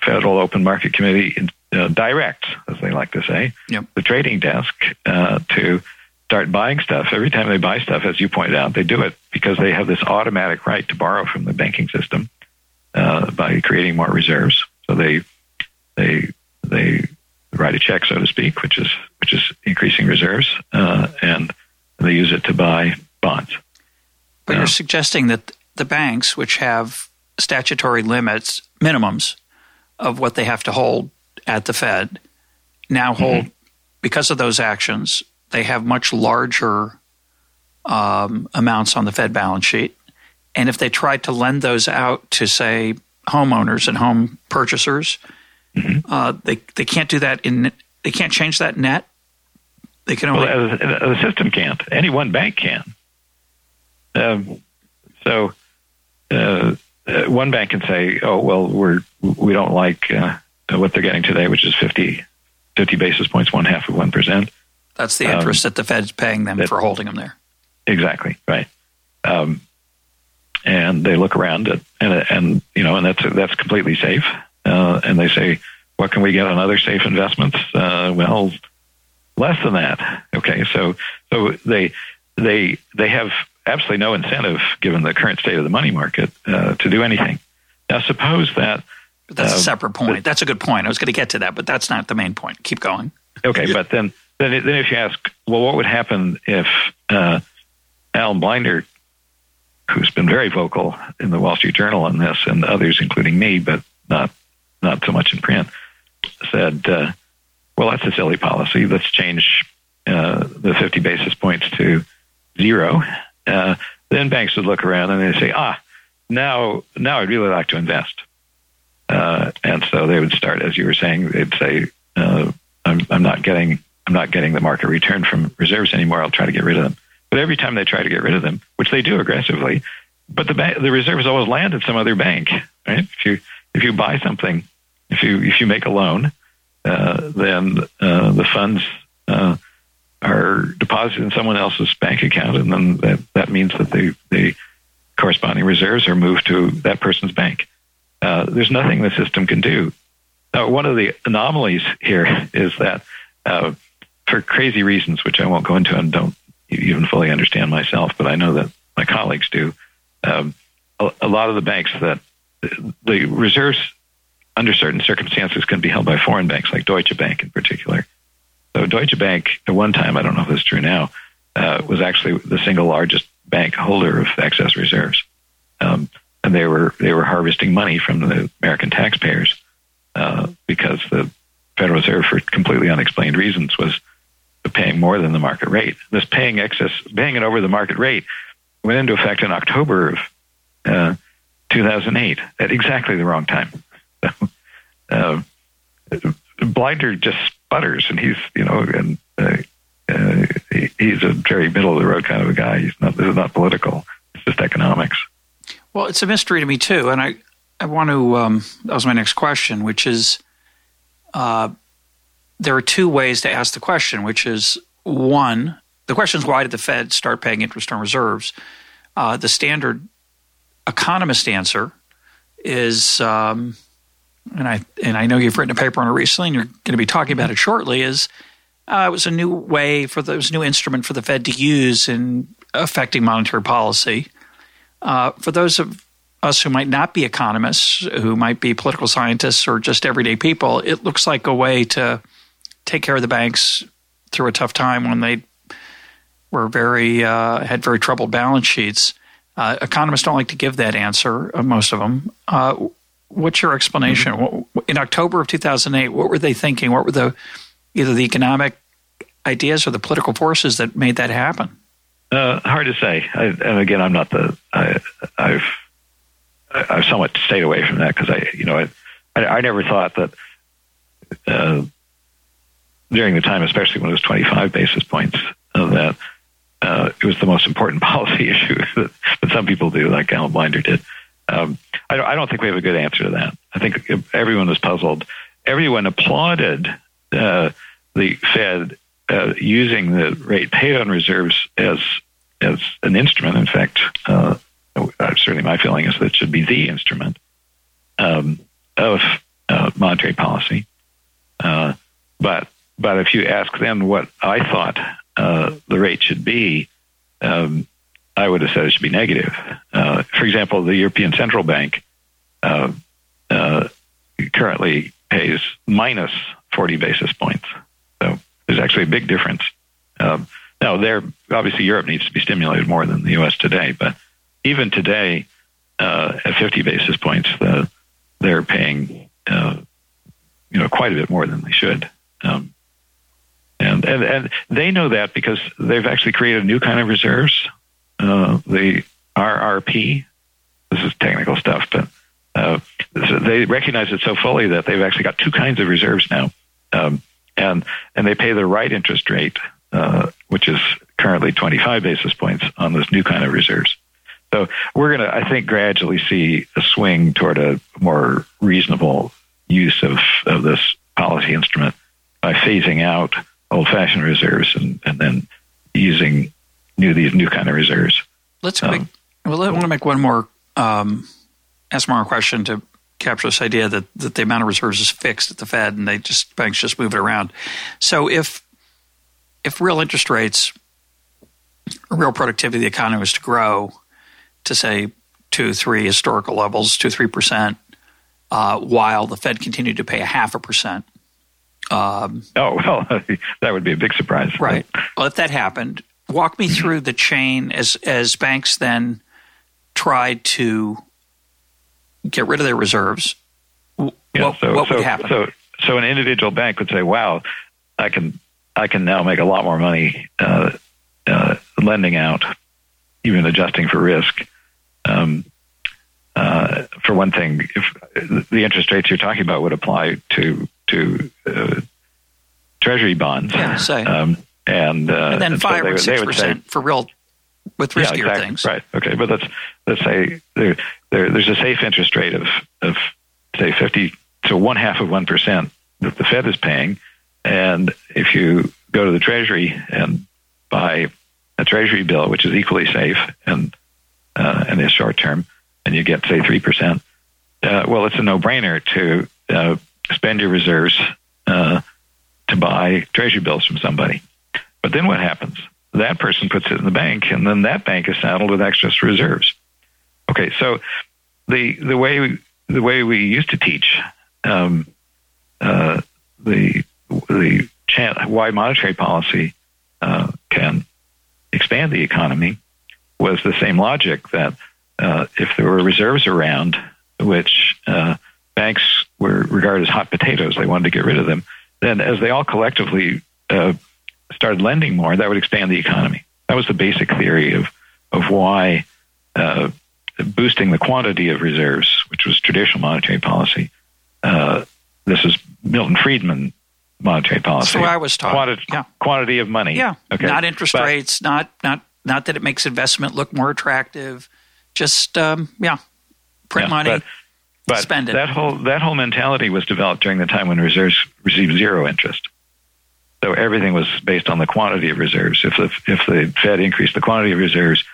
Federal Open Market Committee uh, directs, as they like to say, yep. the trading desk uh, to start buying stuff, every time they buy stuff, as you pointed out, they do it because they have this automatic right to borrow from the banking system uh, by creating more reserves. So they they they write a check, so to speak, which is which is increasing reserves, uh, and they use it to buy bonds. But you're, suggesting that the banks, which have statutory limits, minimums of what they have to hold at the Fed, now mm-hmm. hold, mm-hmm. because of those actions, they have much larger um, amounts on the Fed balance sheet. And if they tried to lend those out to, say, homeowners and home purchasers, mm-hmm. uh, they they can't do that in they can't change that net. They can only well, the system can't. Any one bank can. Um, so uh, uh, one bank can say, "Oh well, we're we don't like uh, what they're getting today, which is 50, 50 basis points, one half of one percent." That's the interest um, that the Fed's paying them that, for holding them there. Exactly right. Um, and they look around at, and and you know, and that's that's completely safe. Uh, and they say, "What can we get on other safe investments?" Uh, well, less than that. Okay, so so they they they have absolutely no incentive, given the current state of the money market, uh, to do anything. Now, suppose that. But that's a uh, separate point. But, that's a good point. I was going to get to that, but that's not the main point. Keep going. Okay, but then, then, then if you ask, well, what would happen if uh, Alan Blinder, who's been very vocal in the Wall Street Journal on this, and others, including me, but not not so much in print, said, uh, "Well, that's a silly policy. Let's change uh, the 50 basis points to zero uh, then banks would look around and they say, ah, now, now I'd really like to invest. Uh, and so they would start, as you were saying, they'd say, uh, I'm, I'm not getting, I'm not getting the market return from reserves anymore. I'll try to get rid of them. But every time they try to get rid of them, which they do aggressively, but the ba- the reserves always land at some other bank, right? If you if you buy something, if you if you make a loan, uh, then uh, the funds uh, are deposited in someone else's bank account, and then that, that means that the, the corresponding reserves are moved to that person's bank. Uh, there's nothing the system can do. Now, one of the anomalies here is that uh, for crazy reasons, which I won't go into and don't even fully understand myself, but I know that my colleagues do, um, a, a lot of the banks that the reserves under certain circumstances can be held by foreign banks, like Deutsche Bank in particular. So Deutsche Bank, at one time, I don't know if it's true now, uh, was actually the single largest bank holder of excess reserves, um, and they were they were harvesting money from the American taxpayers uh, because the Federal Reserve, for completely unexplained reasons, was paying more than the market rate. This paying excess, paying it over the market rate, went into effect in October of uh, 2008 at exactly the wrong time. Uh, Blinder just sputters, and he's you know, and uh, uh, he's a very middle of the road kind of a guy. He's not. This is not political. It's just economics. Well, it's a mystery to me too, and I I want to. Um, that was my next question, which is, uh, there are two ways to ask the question, which is one, the question is why did the Fed start paying interest on reserves? Uh, the standard economist answer is um, and I and I know you've written a paper on it recently, and you're going to be talking about it shortly. Is uh, it was a new way for the, it was a new instrument for the Fed to use in affecting monetary policy. Uh, for those of us who might not be economists, who might be political scientists or just everyday people, it looks like a way to take care of the banks through a tough time when they were very uh, had very troubled balance sheets. Uh, economists don't like to give that answer, uh, most of them. Uh, What's your explanation? Mm-hmm. In October of 2008, what were they thinking? What were the either the economic ideas or the political forces that made that happen? Uh, hard to say. I, and again, I'm not the. I, have I've somewhat stayed away from that because I, you know, I, I, I never thought that uh, during the time, especially when it was 25 basis points, uh, that uh, it was the most important policy issue that, that some people do, like Alan Blinder did. Um, I, don't, I, don't, think we have a good answer to that. I think everyone was puzzled. Everyone applauded uh, the Fed uh, using the rate paid on reserves as as an instrument. In fact, uh, certainly my feeling is that it should be the instrument um, of uh, monetary policy. Uh, but but if you ask them what I thought uh, the rate should be, um, I would have said it should be negative. Uh, for example, the European Central Bank uh, uh, currently pays minus 40 basis points. So there's actually a big difference. Um, now, there obviously Europe needs to be stimulated more than the U.S. today, but even today, uh, at 50 basis points, the, they're paying uh, you know quite a bit more than they should. Um, and, and and they know that because they've actually created a new kind of reserves, uh, the RRP. This is technical stuff, but uh, they recognize it so fully that they've actually got two kinds of reserves now, um, and and they pay the right interest rate, uh, which is currently 25 basis points on this new kind of reserves. So we're going to, I think, gradually see a swing toward a more reasonable use of, of this policy instrument by phasing out old-fashioned reserves and, and then using new these new kind of reserves. Let's um, make, well, I want to make one more um, ask more question to capture this idea that, that the amount of reserves is fixed at the Fed and they just banks just move it around. So if if real interest rates, real productivity of the economy was to grow to say two, three historical levels, two, three percent, uh, while the Fed continued to pay a half a percent. Um, oh well, that would be a big surprise, right? Well, if that happened, walk me through the chain as as banks then tried to get rid of their reserves. What, yeah, so, what so, would happen? So, so an individual bank would say, "Wow, I can I can now make a lot more money uh, uh, lending out, even adjusting for risk." Um, uh, for one thing, if the interest rates you're talking about would apply to to uh, treasury bonds, yeah, say. Um, and, uh, and then five so or six percent for real with riskier yeah, exactly, things, right? Okay, but let's let's say there, there there's a safe interest rate of of say fifty to one half of one percent that the Fed is paying, and if you go to the Treasury and buy a Treasury bill, which is equally safe and uh, and is short term, and you get say three percent, uh, well, it's a no brainer to uh, spend your reserves uh, to buy Treasury bills from somebody. But then what happens? That person puts it in the bank, and then that bank is saddled with excess reserves. Okay, so the the way we, the way we used to teach um, uh, the the why monetary policy uh, can expand the economy was the same logic that uh, if there were reserves around, which uh, banks were regarded as hot potatoes, they wanted to get rid of them. Then, as they all collectively uh, started lending more, that would expand the economy. That was the basic theory of of why uh, boosting the quantity of reserves, which was traditional monetary policy. Uh, this is Milton Friedman monetary policy. That's So I was taught. Quantity, yeah. quantity of money. Yeah. Okay. Not interest but, rates. Not not not that it makes investment look more attractive. Just um, yeah, print yeah, money. But, but spend it. that whole that whole mentality was developed during the time when reserves received zero interest. So everything was based on the quantity of reserves. If the if the Fed increased the quantity of reserves,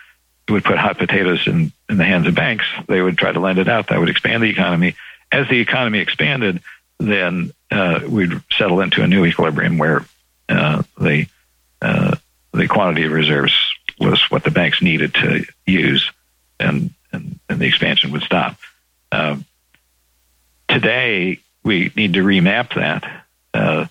it would put hot potatoes in, in the hands of banks. They would try to lend it out. That would expand the economy. As the economy expanded, then uh, we'd settle into a new equilibrium where uh, the uh, the quantity of reserves was what the banks needed to use, and and, and the expansion would stop. Um, today, we need to remap that uh,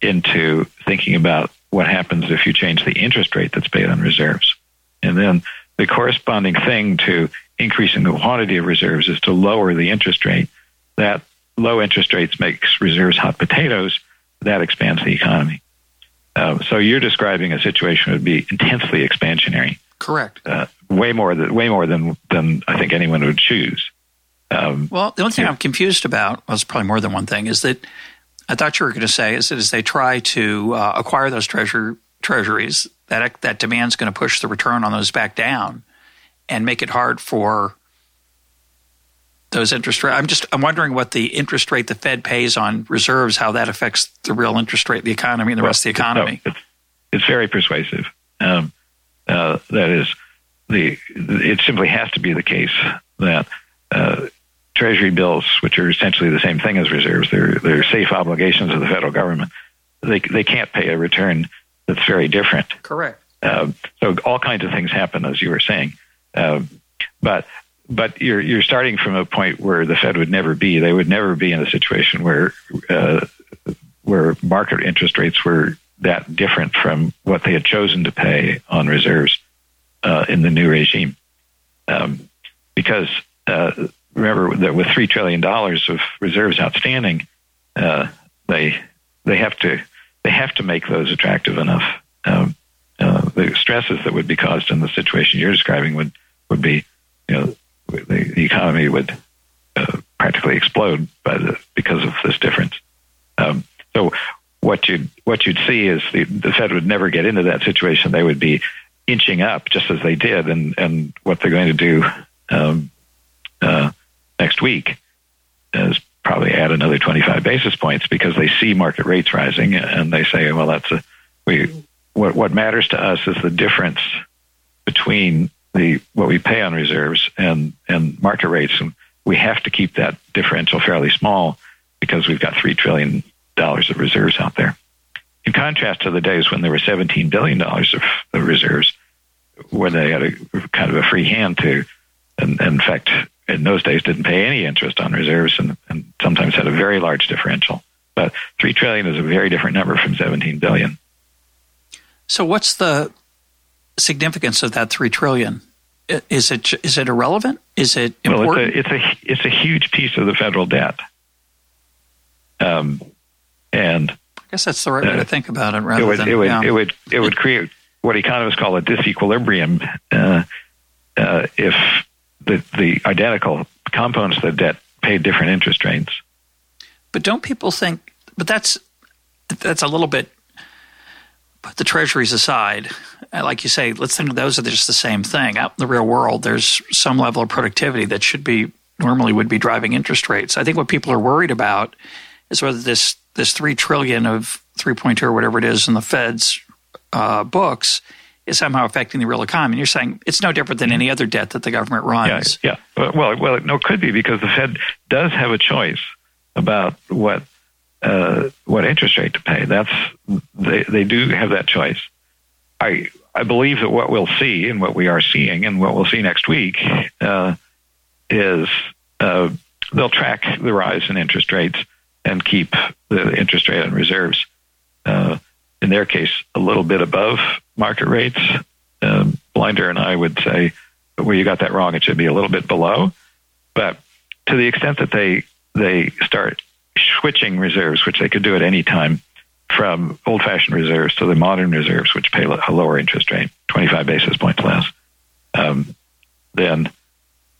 into thinking about what happens if you change the interest rate that's paid on reserves. And then the corresponding thing to increasing the quantity of reserves is to lower the interest rate. That low interest rates makes reserves hot potatoes. That expands the economy. Uh, so you're describing a situation that would be intensely expansionary. Correct. Uh, way more than way more than than I think anyone would choose. Um, well, the only thing yeah. I'm confused about, well, probably more than one thing, is that I thought you were going to say is that as they try to uh, acquire those treasure treasuries, that that demand's going to push the return on those back down and make it hard for those interest rate. I'm just I'm wondering what the interest rate the Fed pays on reserves, how that affects the real interest rate, the economy, and the well, rest of the economy. No, it's, it's, very persuasive. Um, uh, that is, the it simply has to be the case that uh, Treasury bills, which are essentially the same thing as reserves, they're they're safe obligations of the federal government. They they can't pay a return that's very different. Correct. Uh, so all kinds of things happen, as you were saying, uh, but but you're you're starting from a point where the Fed would never be. They would never be in a situation where uh, where market interest rates were that different from what they had chosen to pay on reserves uh, in the new regime. um, because uh, remember that with three trillion dollars of reserves outstanding, uh, they they have to they have to make those attractive enough. Um, uh, the stresses that would be caused in the situation you're describing would would be, you know, the, the economy would uh, practically explode by the because of this difference. Um, so what you'd what you'd see is the, the Fed would never get into that situation. They would be inching up just as they did, and and what they're going to do um, uh, next week is probably add another 25 basis points because they see market rates rising, and they say, well, that's a we. What what matters to us is the difference between the what we pay on reserves and and market rates, and we have to keep that differential fairly small because we've got three trillion dollars of reserves out there. In contrast to the days when there were seventeen billion dollars of, of reserves, where they had a kind of a free hand to, and, and in fact, in those days didn't pay any interest on reserves and, and sometimes had a very large differential. But three trillion is a very different number from seventeen billion. So, what's the significance of that three trillion? Is it is it irrelevant? Is it important? Well, it's a it's a it's a huge piece of the federal debt. Um, and I guess that's the right uh, way to think about it. Rather it would than, it would, yeah. it would it would create what economists call a disequilibrium uh, uh, if the the identical components of the debt pay different interest rates. But don't people think? But that's that's a little bit. Put the treasuries aside, uh, like you say, let's think of those are just the same thing. Out in the real world, there's some level of productivity that should be normally would be driving interest rates. I think what people are worried about is whether this this three trillion of three point two or whatever it is in the Fed's uh, books is somehow affecting the real economy. And you're saying it's no different than any other debt that the government runs. Yeah, yeah. Well, well, no, it could be because the Fed does have a choice about what uh, what interest rate to pay. That's they they do have that choice. I I believe that what we'll see and what we are seeing and what we'll see next week uh, is uh, they'll track the rise in interest rates and keep the interest rate on reserves. In their case, a little bit above market rates. Um, Blinder and I would say, well, you got that wrong. It should be a little bit below. But to the extent that they they start switching reserves, which they could do at any time, from old-fashioned reserves to the modern reserves, which pay a lower interest rate, 25 basis points less, um, then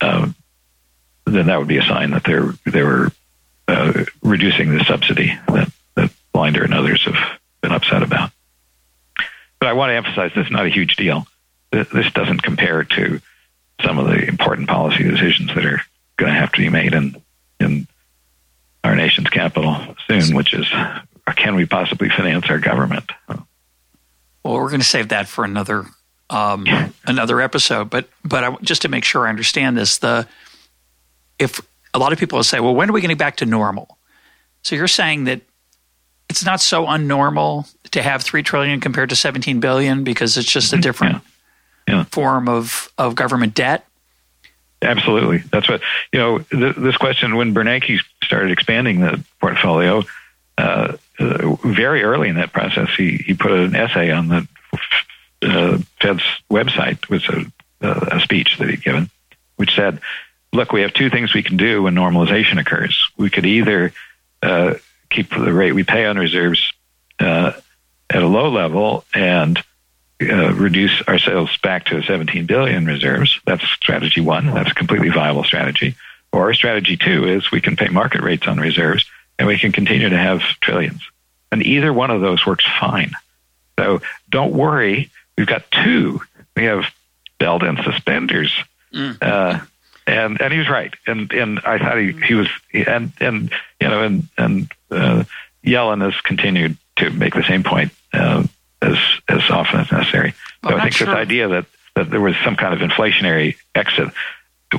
um, then that would be a sign that they're they were uh, reducing the subsidy that, that Blinder and others have been upset about. But I want to emphasize this is not a huge deal. This doesn't compare to some of the important policy decisions that are going to have to be made in in our nation's capital soon, which is can we possibly finance our government? Well, we're going to save that for another um, another episode. But but I, just to make sure I understand this, the if a lot of people will say, well, when are we getting back to normal? So you're saying that it's not so unnormal to have three trillion compared to 17 billion because it's just a mm-hmm. different yeah. Yeah. form of, of government debt. Absolutely, that's what you know. Th- this question when Bernanke started expanding the portfolio, uh, uh, very early in that process, he he put an essay on the uh, Fed's website, it was a, a speech that he'd given, which said, "Look, we have two things we can do when normalization occurs. We could either uh, keep the rate we pay on reserves uh, at a low level and uh, reduce ourselves back to 17 billion reserves. That's strategy one. That's a completely viable strategy. Or strategy two is we can pay market rates on reserves and we can continue to have trillions. And either one of those works fine. So don't worry. We've got two. We have belt and suspenders. Mm. Uh, and and he was right. And and I thought he, he was and and you know and and uh, Yellen has continued to make the same point uh, as as often as necessary. So I think sure. this idea that that there was some kind of inflationary exit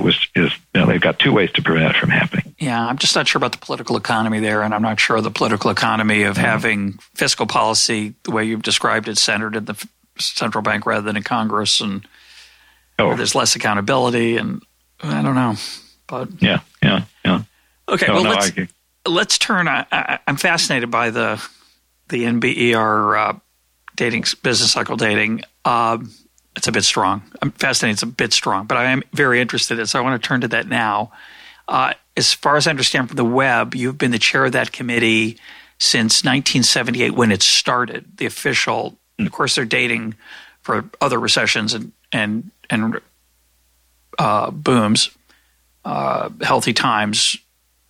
was is you know they've got two ways to prevent it from happening. Yeah, I'm just not sure about the political economy there, and I'm not sure the political economy of mm-hmm. having fiscal policy the way you've described it centered in the central bank rather than in Congress, and oh. there's less accountability, and I don't know, but yeah, yeah, yeah. Okay, well, no, let's let's turn. I, am fascinated by the the NBER uh, dating business cycle dating. Uh, it's a bit strong. I'm fascinated. It's a bit strong, but I am very interested in it. So I want to turn to that now. Uh, as far as I understand from the web, you've been the chair of that committee since 1978 when it started, the official. And of course, they're dating for other recessions and and and uh, booms, uh, healthy times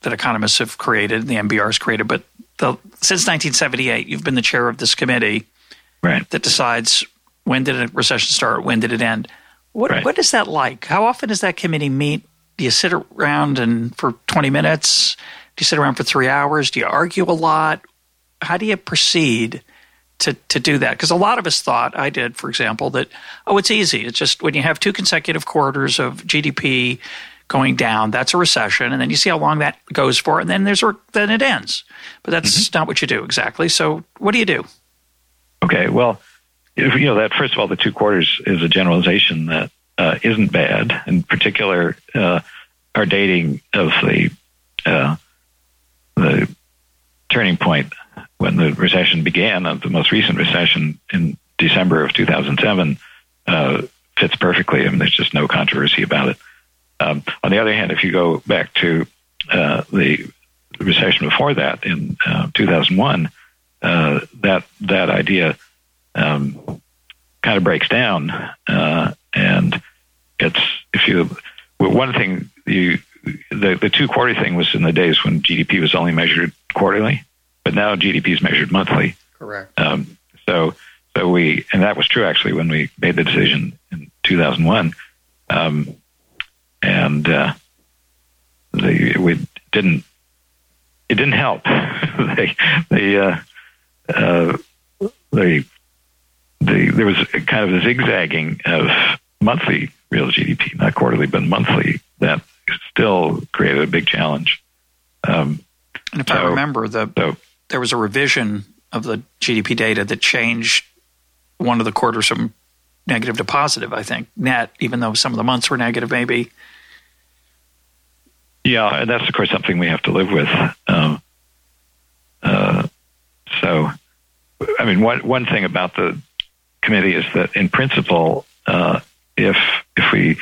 that economists have created, the NBER has created. But the, since 1978, you've been the chair of this committee right. that decides when did a recession start, when did it end. What right. what is that like? How often does that committee meet? Do you sit around and for 20 minutes? Do you sit around for three hours? Do you argue a lot? How do you proceed to, to do that? Because a lot of us thought, I did, for example, that, oh, it's easy. It's just when you have two consecutive quarters of GDP going down, that's a recession. And then you see how long that goes for, and then there's then it ends. But that's mm-hmm. not what you do exactly. So what do you do? Okay, well, you know that first of all, the two quarters is a generalization that uh, not bad. In particular, uh, our dating of the uh, the turning point when the recession began, the most recent recession in December of 2007, uh, fits perfectly. I mean, there's just no controversy about it. Um, on the other hand, if you go back to uh, the recession before that in uh, 2001, that that idea um, kind of breaks down, uh, and it's if you one thing you the the two quarter thing was in the days when GDP was only measured quarterly, but now GDP is measured monthly. Correct. Um, so so we and that was true actually when we made the decision in 2001, um, and uh, they, we didn't it didn't help. they they uh, uh, they the, there was kind of a zigzagging of monthly real GDP, not quarterly, but monthly, that still created a big challenge. Um, and if so, I remember, the, so, there was a revision of the GDP data that changed one of the quarters from negative to positive, I think, net, even though some of the months were negative, maybe. Yeah, and that's, of course, something we have to live with. Um, uh, so, I mean, one, one thing about the committee is that in principle, uh, if if we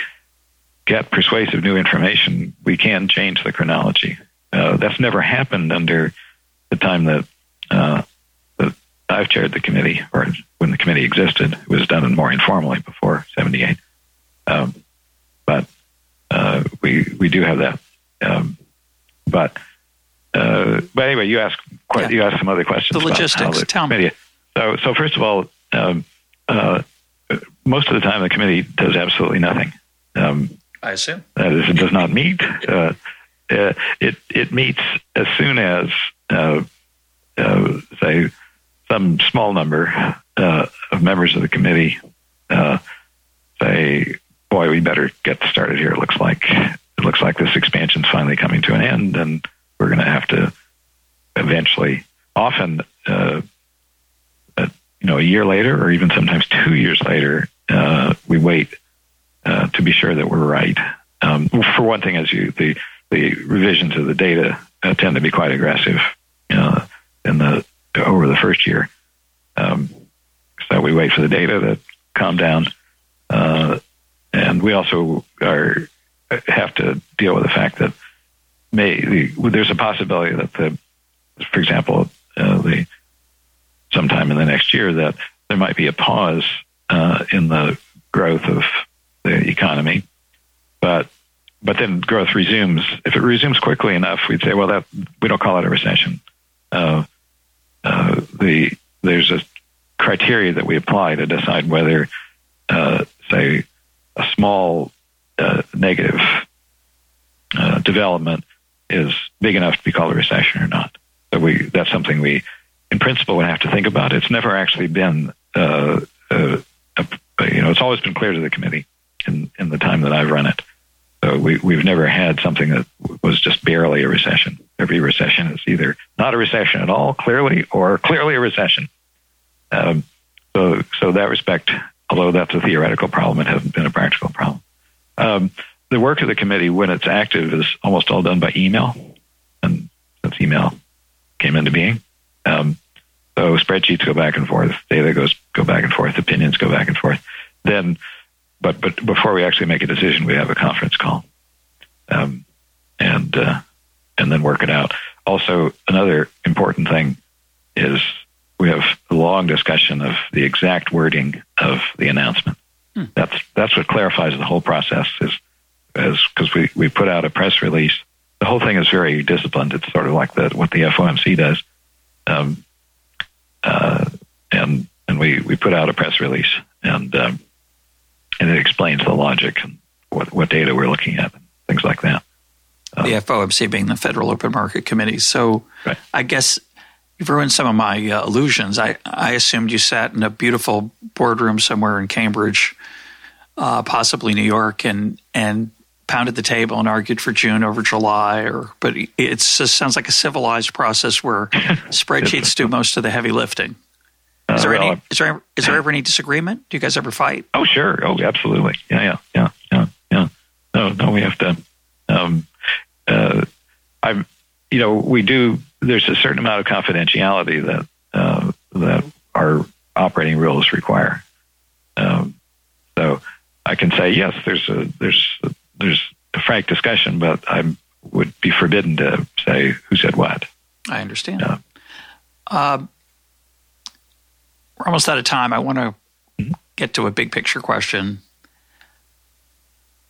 get persuasive new information, we can change the chronology. Uh, that's never happened under the time that, uh, that I've chaired the committee, or when the committee existed. It was done more informally before '78. Um, but uh, we we do have that. Um, but uh, but anyway, you asked quite, yeah. you asked some other questions. The logistics. The Tell me. So so first of all, um, uh, most of the time the committee does absolutely nothing. Um, I assume that is, it does not meet. Uh, uh, it it meets as soon as uh, uh, say some small number uh, of members of the committee say, "Boy, we better get started here." It looks like it looks like this expansion is finally coming to an end, and we're going to have to eventually, often you know, a year later or even sometimes two years later, uh, we wait uh, to be sure that we're right. Um, for one thing, as you the the revisions of the data uh, tend to be quite aggressive uh, in the over the first year. Um, so we wait for the data to calm down, uh, and we also are have to deal with the fact that may the, there's a possibility that the, for example, uh, the sometime in the next year that there might be a pause uh, in the growth of the economy, but but then growth resumes. If it resumes quickly enough, we'd say, well, that we don't call it a recession. Uh, the there's a criteria that we apply to decide whether, uh, say, a small uh, negative uh, development is big enough to be called a recession or not. So we that's something we in principle would have to think about. It's never actually been, a, you know, it's always been clear to the committee in, in the time that I've run it. So we, we've never had something that was just barely a recession. Every recession is either not a recession at all, clearly, or clearly a recession. Um, so, so that respect, although that's a theoretical problem, it hasn't been a practical problem. Um, the work of the committee, when it's active, is almost all done by email, and since email came into being, um, so spreadsheets go back and forth, data goes go back and forth, opinions go back and forth. then, but but before we actually make a decision, we have a conference call, um, and uh, and then work it out. Also, another important thing is we have a long discussion of the exact wording of the announcement. Hmm. That's that's what clarifies the whole process. Is is because we we put out a press release. The whole thing is very disciplined. It's sort of like the what the FOMC does, um, uh, and and we we put out a press release and um, and it explains the logic and what what data we're looking at, and things like that. Um, the FOMC being the Federal Open Market Committee. So right. I guess You've ruined some of my uh, illusions. I, I assumed you sat in a beautiful boardroom somewhere in Cambridge, uh, possibly New York, and and pounded the table and argued for June over July. Or but it just sounds like a civilized process where spreadsheets do most of the heavy lifting. Is there uh, any? Is there is there ever any disagreement? Do you guys ever fight? Oh sure. Oh absolutely. Yeah yeah yeah yeah yeah. No no we have to. Um, uh, I'm you know we do there's a certain amount of confidentiality that uh, that our operating rules require. Um, so I can say yes, there's a there's a, there's a frank discussion, but I would be forbidden to say who said what. I understand. Uh, uh, we're almost out of time. I want to mm-hmm. get to a big picture question.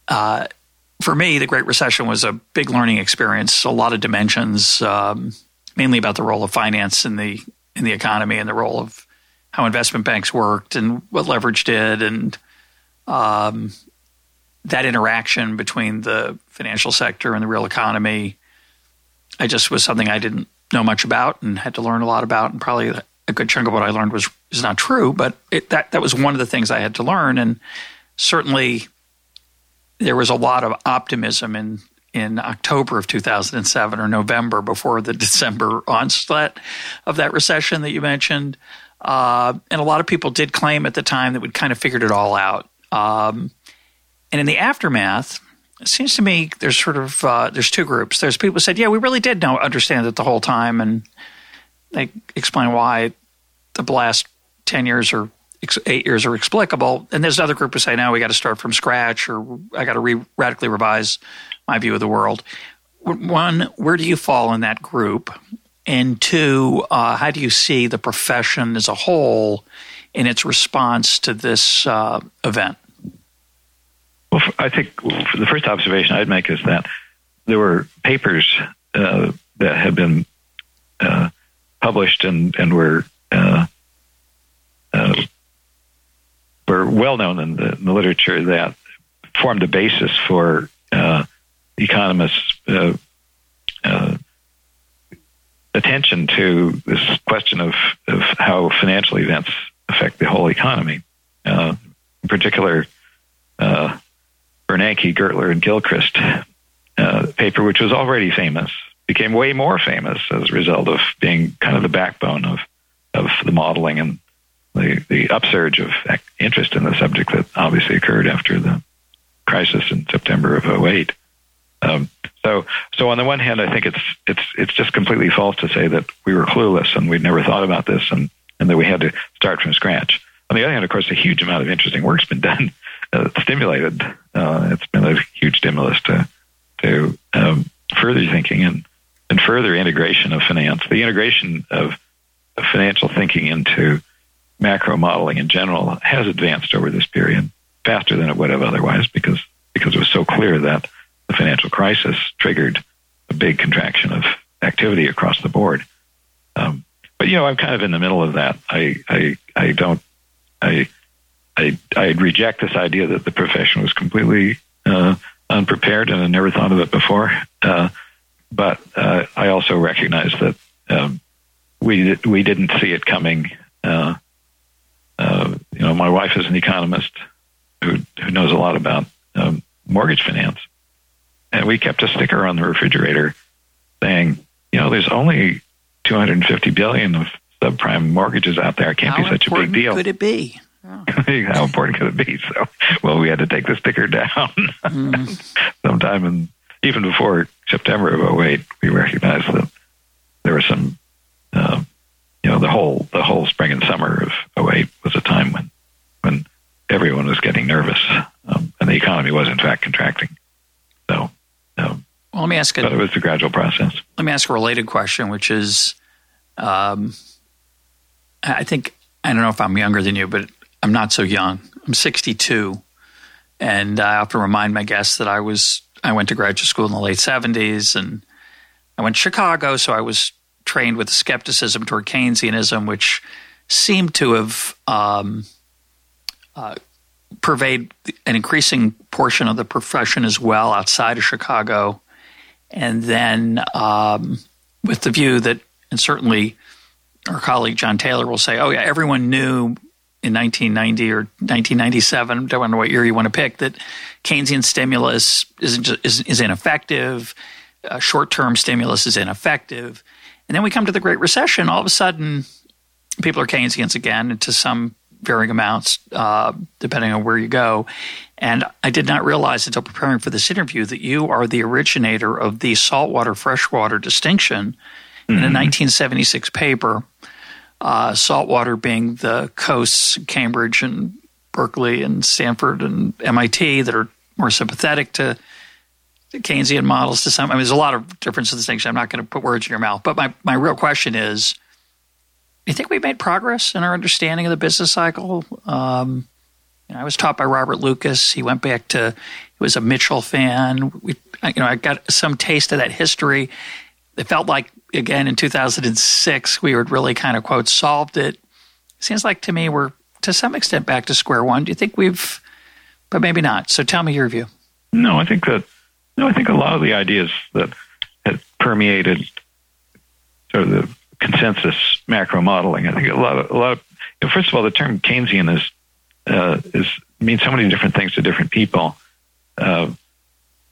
Uh, for me, the Great Recession was a big learning experience, a lot of dimensions. Um, mainly about the role of finance in the in the economy and the role of how investment banks worked and what leverage did and um, that interaction between the financial sector and the real economy. I just was something I didn't know much about and had to learn a lot about, and probably a good chunk of what I learned was is not true, but it, that that was one of the things I had to learn, and certainly there was a lot of optimism in in October of 2007 or November before the December onslaught of that recession that you mentioned. Uh, and a lot of people did claim at the time that we'd kind of figured it all out. Um, and in the aftermath, it seems to me there's sort of uh, there's two groups. There's people who said, "Yeah, we really did know understand it the whole time," and they explain why the last ten years or eight years are explicable. And there's another group who say, "No, we got to start from scratch, or I got to re- radically revise my view of the world. One, where do you fall in that group? And two, uh, how do you see the profession as a whole in its response to this uh, event? Well, I think the first observation I'd make is that there were papers uh, that had been uh, published and, and were uh, uh, were well known in the, in the, literature that formed the basis for economists' uh, uh, attention to this question of, of how financial events affect the whole economy. Uh, in particular, uh, Bernanke, Gertler, and Gilchrist uh, paper, which was already famous, became way more famous as a result of being kind of the backbone of, of the modeling and the, the upsurge of interest in the subject that obviously occurred after the crisis in September of 08. Um, so, so on the one hand, I think it's it's it's just completely false to say that we were clueless and we'd never thought about this and and that we had to start from scratch. On the other hand, of course, a huge amount of interesting work's been done, uh, stimulated. Uh, it's been a huge stimulus to to um, further thinking and and further integration of finance. The integration of, financial thinking into macro modeling in general has advanced over this period faster than it would have otherwise because because it was so clear that the financial crisis triggered a big contraction of activity across the board. Um, but you know, I'm kind of in the middle of that. I I, I don't I I I reject this idea that the profession was completely uh, unprepared and I never thought of it before. Uh, but uh, I also recognize that um, we we didn't see it coming. Uh, uh, you know, my wife is an economist who who knows a lot about um, mortgage finance, and we kept a sticker on the refrigerator saying, you know, there's only 250 billion of subprime mortgages out there. It can't How be such a big deal. Could it be? Oh. How important could it be? So, well, we had to take the sticker down mm. sometime, and even before September of 08, we recognized that there was some, uh, you know, the whole the whole spring and summer of 08 was a time when when everyone was getting nervous, um, and the economy was in fact contracting. So, um, well, let me ask. A, but it was a gradual process. Let me ask a related question, which is, um, I think I don't know if I'm younger than you, but I'm not so young. I'm 62, and I often remind my guests that I was I went to graduate school in the late 70s, and I went to Chicago, so I was trained with skepticism toward Keynesianism, which seemed to have um, uh, pervade an increasing portion of the profession as well outside of Chicago. And then um, with the view that, and certainly our colleague John Taylor will say, oh, yeah, everyone knew in 1990 or 1997, I don't know what year you want to pick, that Keynesian stimulus isn't just, is, is ineffective, uh, short term stimulus is ineffective. And then we come to the Great Recession, all of a sudden, people are Keynesians again, and to some varying amounts, uh, depending on where you go. And I did not realize until preparing for this interview that you are the originator of the saltwater freshwater distinction mm-hmm. in a 1976 paper. Uh, saltwater being the coasts, Cambridge and Berkeley and Stanford and MIT that are more sympathetic to Keynesian models to some. I mean, there's a lot of difference in distinction. I'm not going to put words in your mouth. But my, my real question is you think we've made progress in our understanding of the business cycle? Um, you know, I was taught by Robert Lucas. He went back to he was a Mitchell fan. We, you know, I got some taste of that history. It felt like again in 2006 we would really kind of quote solved it. Seems like to me we're to some extent back to square one. Do you think we've, but maybe not? So tell me your view. No, I think that no, I think a lot of the ideas that had permeated sort of the consensus macro modeling. I think a lot of a lot of you know, first of all, the term Keynesian is uh, is means so many different things to different people. Uh,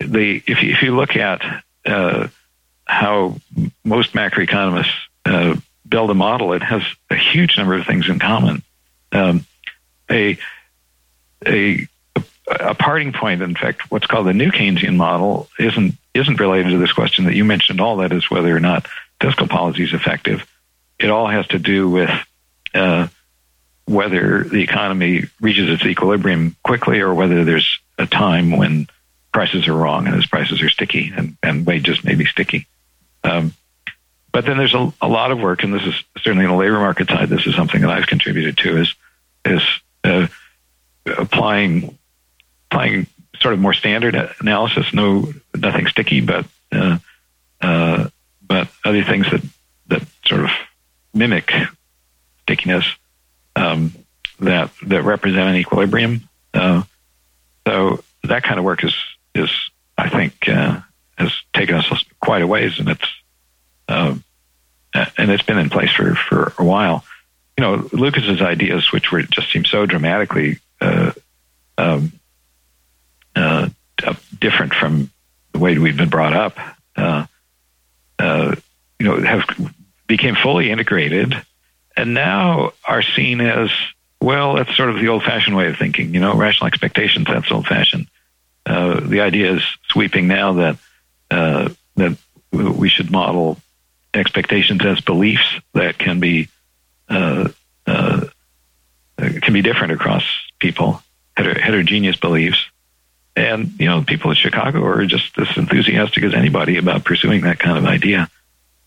the if you, if you look at uh, how most macroeconomists uh, build a model, it has a huge number of things in common. Um, a a a parting point, in fact, what's called the new Keynesian model isn't isn't related to this question that you mentioned. All that is whether or not fiscal policy is effective. It all has to do with uh, whether the economy reaches its equilibrium quickly or whether there's a time when prices are wrong and those prices are sticky and, and wages may be sticky. Um, but then there's a, a, lot of work, and this is certainly in the labor market side. This is something that I've contributed to is is uh, applying applying sort of more standard analysis. No, nothing sticky, but uh, uh, but other things that that sort of mimic stickiness um, that that represent an equilibrium. Uh, so that kind of work is is I think uh, has taken us quite a ways, and it's um, and it's been in place for for a while. You know, Lucas's ideas, which were just seem so dramatically uh, um, uh, different from the way we've been brought up, uh, uh, you know, have became fully integrated, and now are seen as well. That's sort of the old-fashioned way of thinking. You know, rational expectations. That's old-fashioned. Uh, the idea is sweeping now that uh, that we should model expectations as beliefs that can be uh, uh, can be different across people, heter- heterogeneous beliefs. And you know, people in Chicago are just as enthusiastic as anybody about pursuing that kind of idea.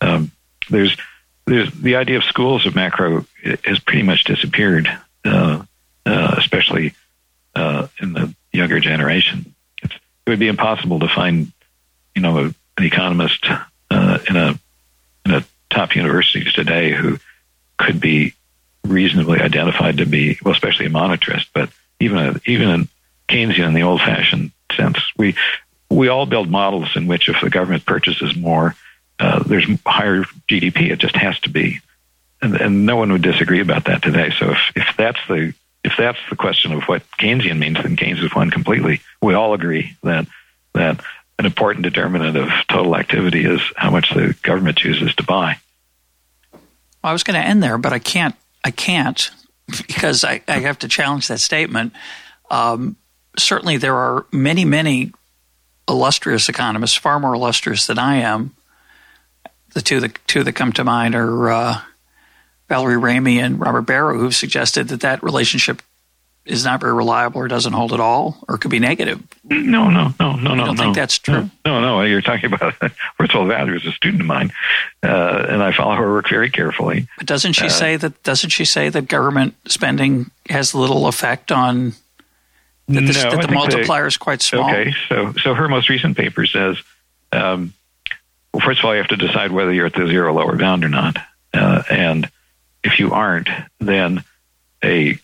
Um, there's there's the idea of schools of macro has pretty much disappeared, uh, uh, especially uh, in the younger generation. It's, it would be impossible to find, you know, an economist uh, in a in a top universities today who could be reasonably identified to be well, especially a monetarist, but even a, even a Keynesian in the old-fashioned sense. We we all build models in which if the government purchases more, uh, there's higher GDP. It just has to be, and, and no one would disagree about that today. So if if that's the if that's the question of what Keynesian means, then Keynes is won completely. We all agree that that an important determinant of total activity is how much the government chooses to buy. Well, I was going to end there, but I can't. I can't because I, I have to challenge that statement. Um, certainly, there are many, many illustrious economists, far more illustrious than I am. The two, the two that come to mind are uh, Valerie Ramey and Robert Barro, who've suggested that that relationship is not very reliable or doesn't hold at all, or could be negative. No, no, no, no, no. I don't no, think that's true? No, no. You're talking about Ursula Valder is a student of mine, uh, and I follow her work very carefully. But doesn't she uh, say that? Doesn't she say that government spending has little effect on that the, no, that the multiplier is quite small? Okay, so so her most recent paper says, um, well, first of all, you have to decide whether you're at the zero lower bound or not, uh, and if you aren't, then a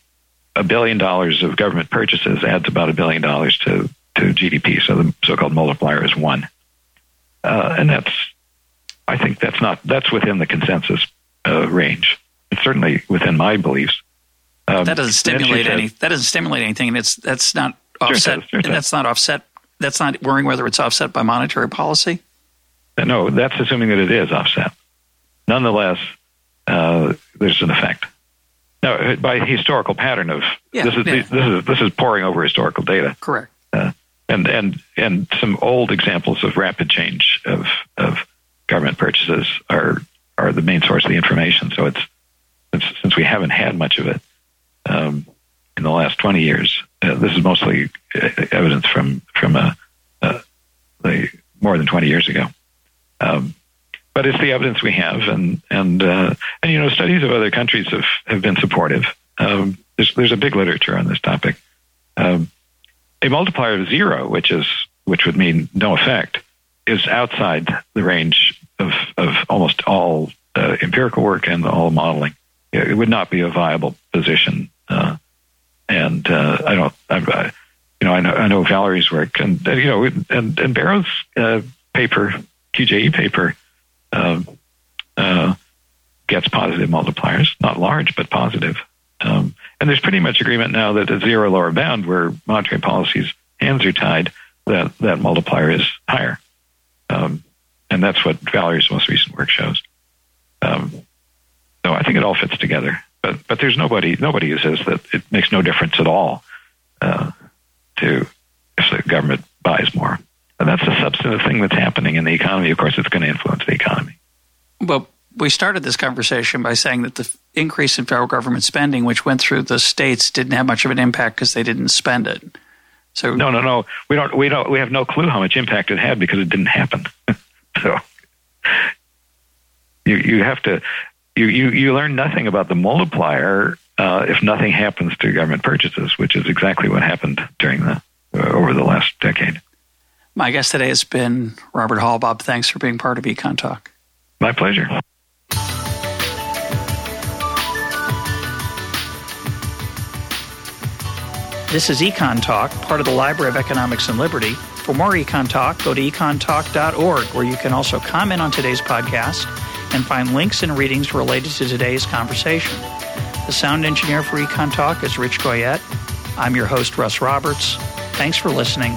a billion dollars of government purchases adds about a billion dollars to, to GDP. So the so-called multiplier is one. Uh, and that's, I think that's not, that's within the consensus uh, range. It's certainly within my beliefs. Um, that doesn't stimulate any, that doesn't stimulate anything. And it's, that's not offset. Sure sure that's not offset. That's not worrying whether it's offset by monetary policy. No, that's assuming that it is offset. Nonetheless, uh, there's an effect. No, by historical pattern of yeah, this is yeah. this is this is pouring over historical data. Correct. Uh, and and and some old examples of rapid change of of government purchases are are the main source of the information. So it's, it's since we haven't had much of it um, in the last twenty years, uh, this is mostly uh, evidence from from a, a, a more than twenty years ago. Um, but it's the evidence we have, and and uh, and you know, studies of other countries have have been supportive. Um, there's there's a big literature on this topic. Um, a multiplier of zero, which is which would mean no effect, is outside the range of of almost all uh, empirical work and all modeling. It would not be a viable position, uh, and uh, I don't. I, you know, I know I know Valerie's work, and you know, and and Barro's uh, paper, QJE paper uh, uh, gets positive multipliers, not large, but positive. Um, and there's pretty much agreement now that at zero lower bound, where monetary policy's hands are tied, that that multiplier is higher. Um, and that's what Valerie's most recent work shows. Um, so I think it all fits together. But but there's nobody nobody who says that it makes no difference at all uh, to if the government buys more. And that's a substantive thing that's happening in the economy. Of course, it's going to influence the economy. Well, we started this conversation by saying that the increase in federal government spending, which went through the states, didn't have much of an impact because they didn't spend it. So no, no, no. We don't. We don't. We have no clue how much impact it had because it didn't happen. so you you have to you you you learn nothing about the multiplier uh, if nothing happens to government purchases, which is exactly what happened during the uh, over the last decade. My guest today has been Robert Hall. Bob, thanks for being part of EconTalk. My pleasure. This is EconTalk, part of the Library of Economics and Liberty. For more EconTalk, go to econtalk.org, where you can also comment on today's podcast and find links and readings related to today's conversation. The sound engineer for EconTalk is Rich Goyette. I'm your host, Russ Roberts. Thanks for listening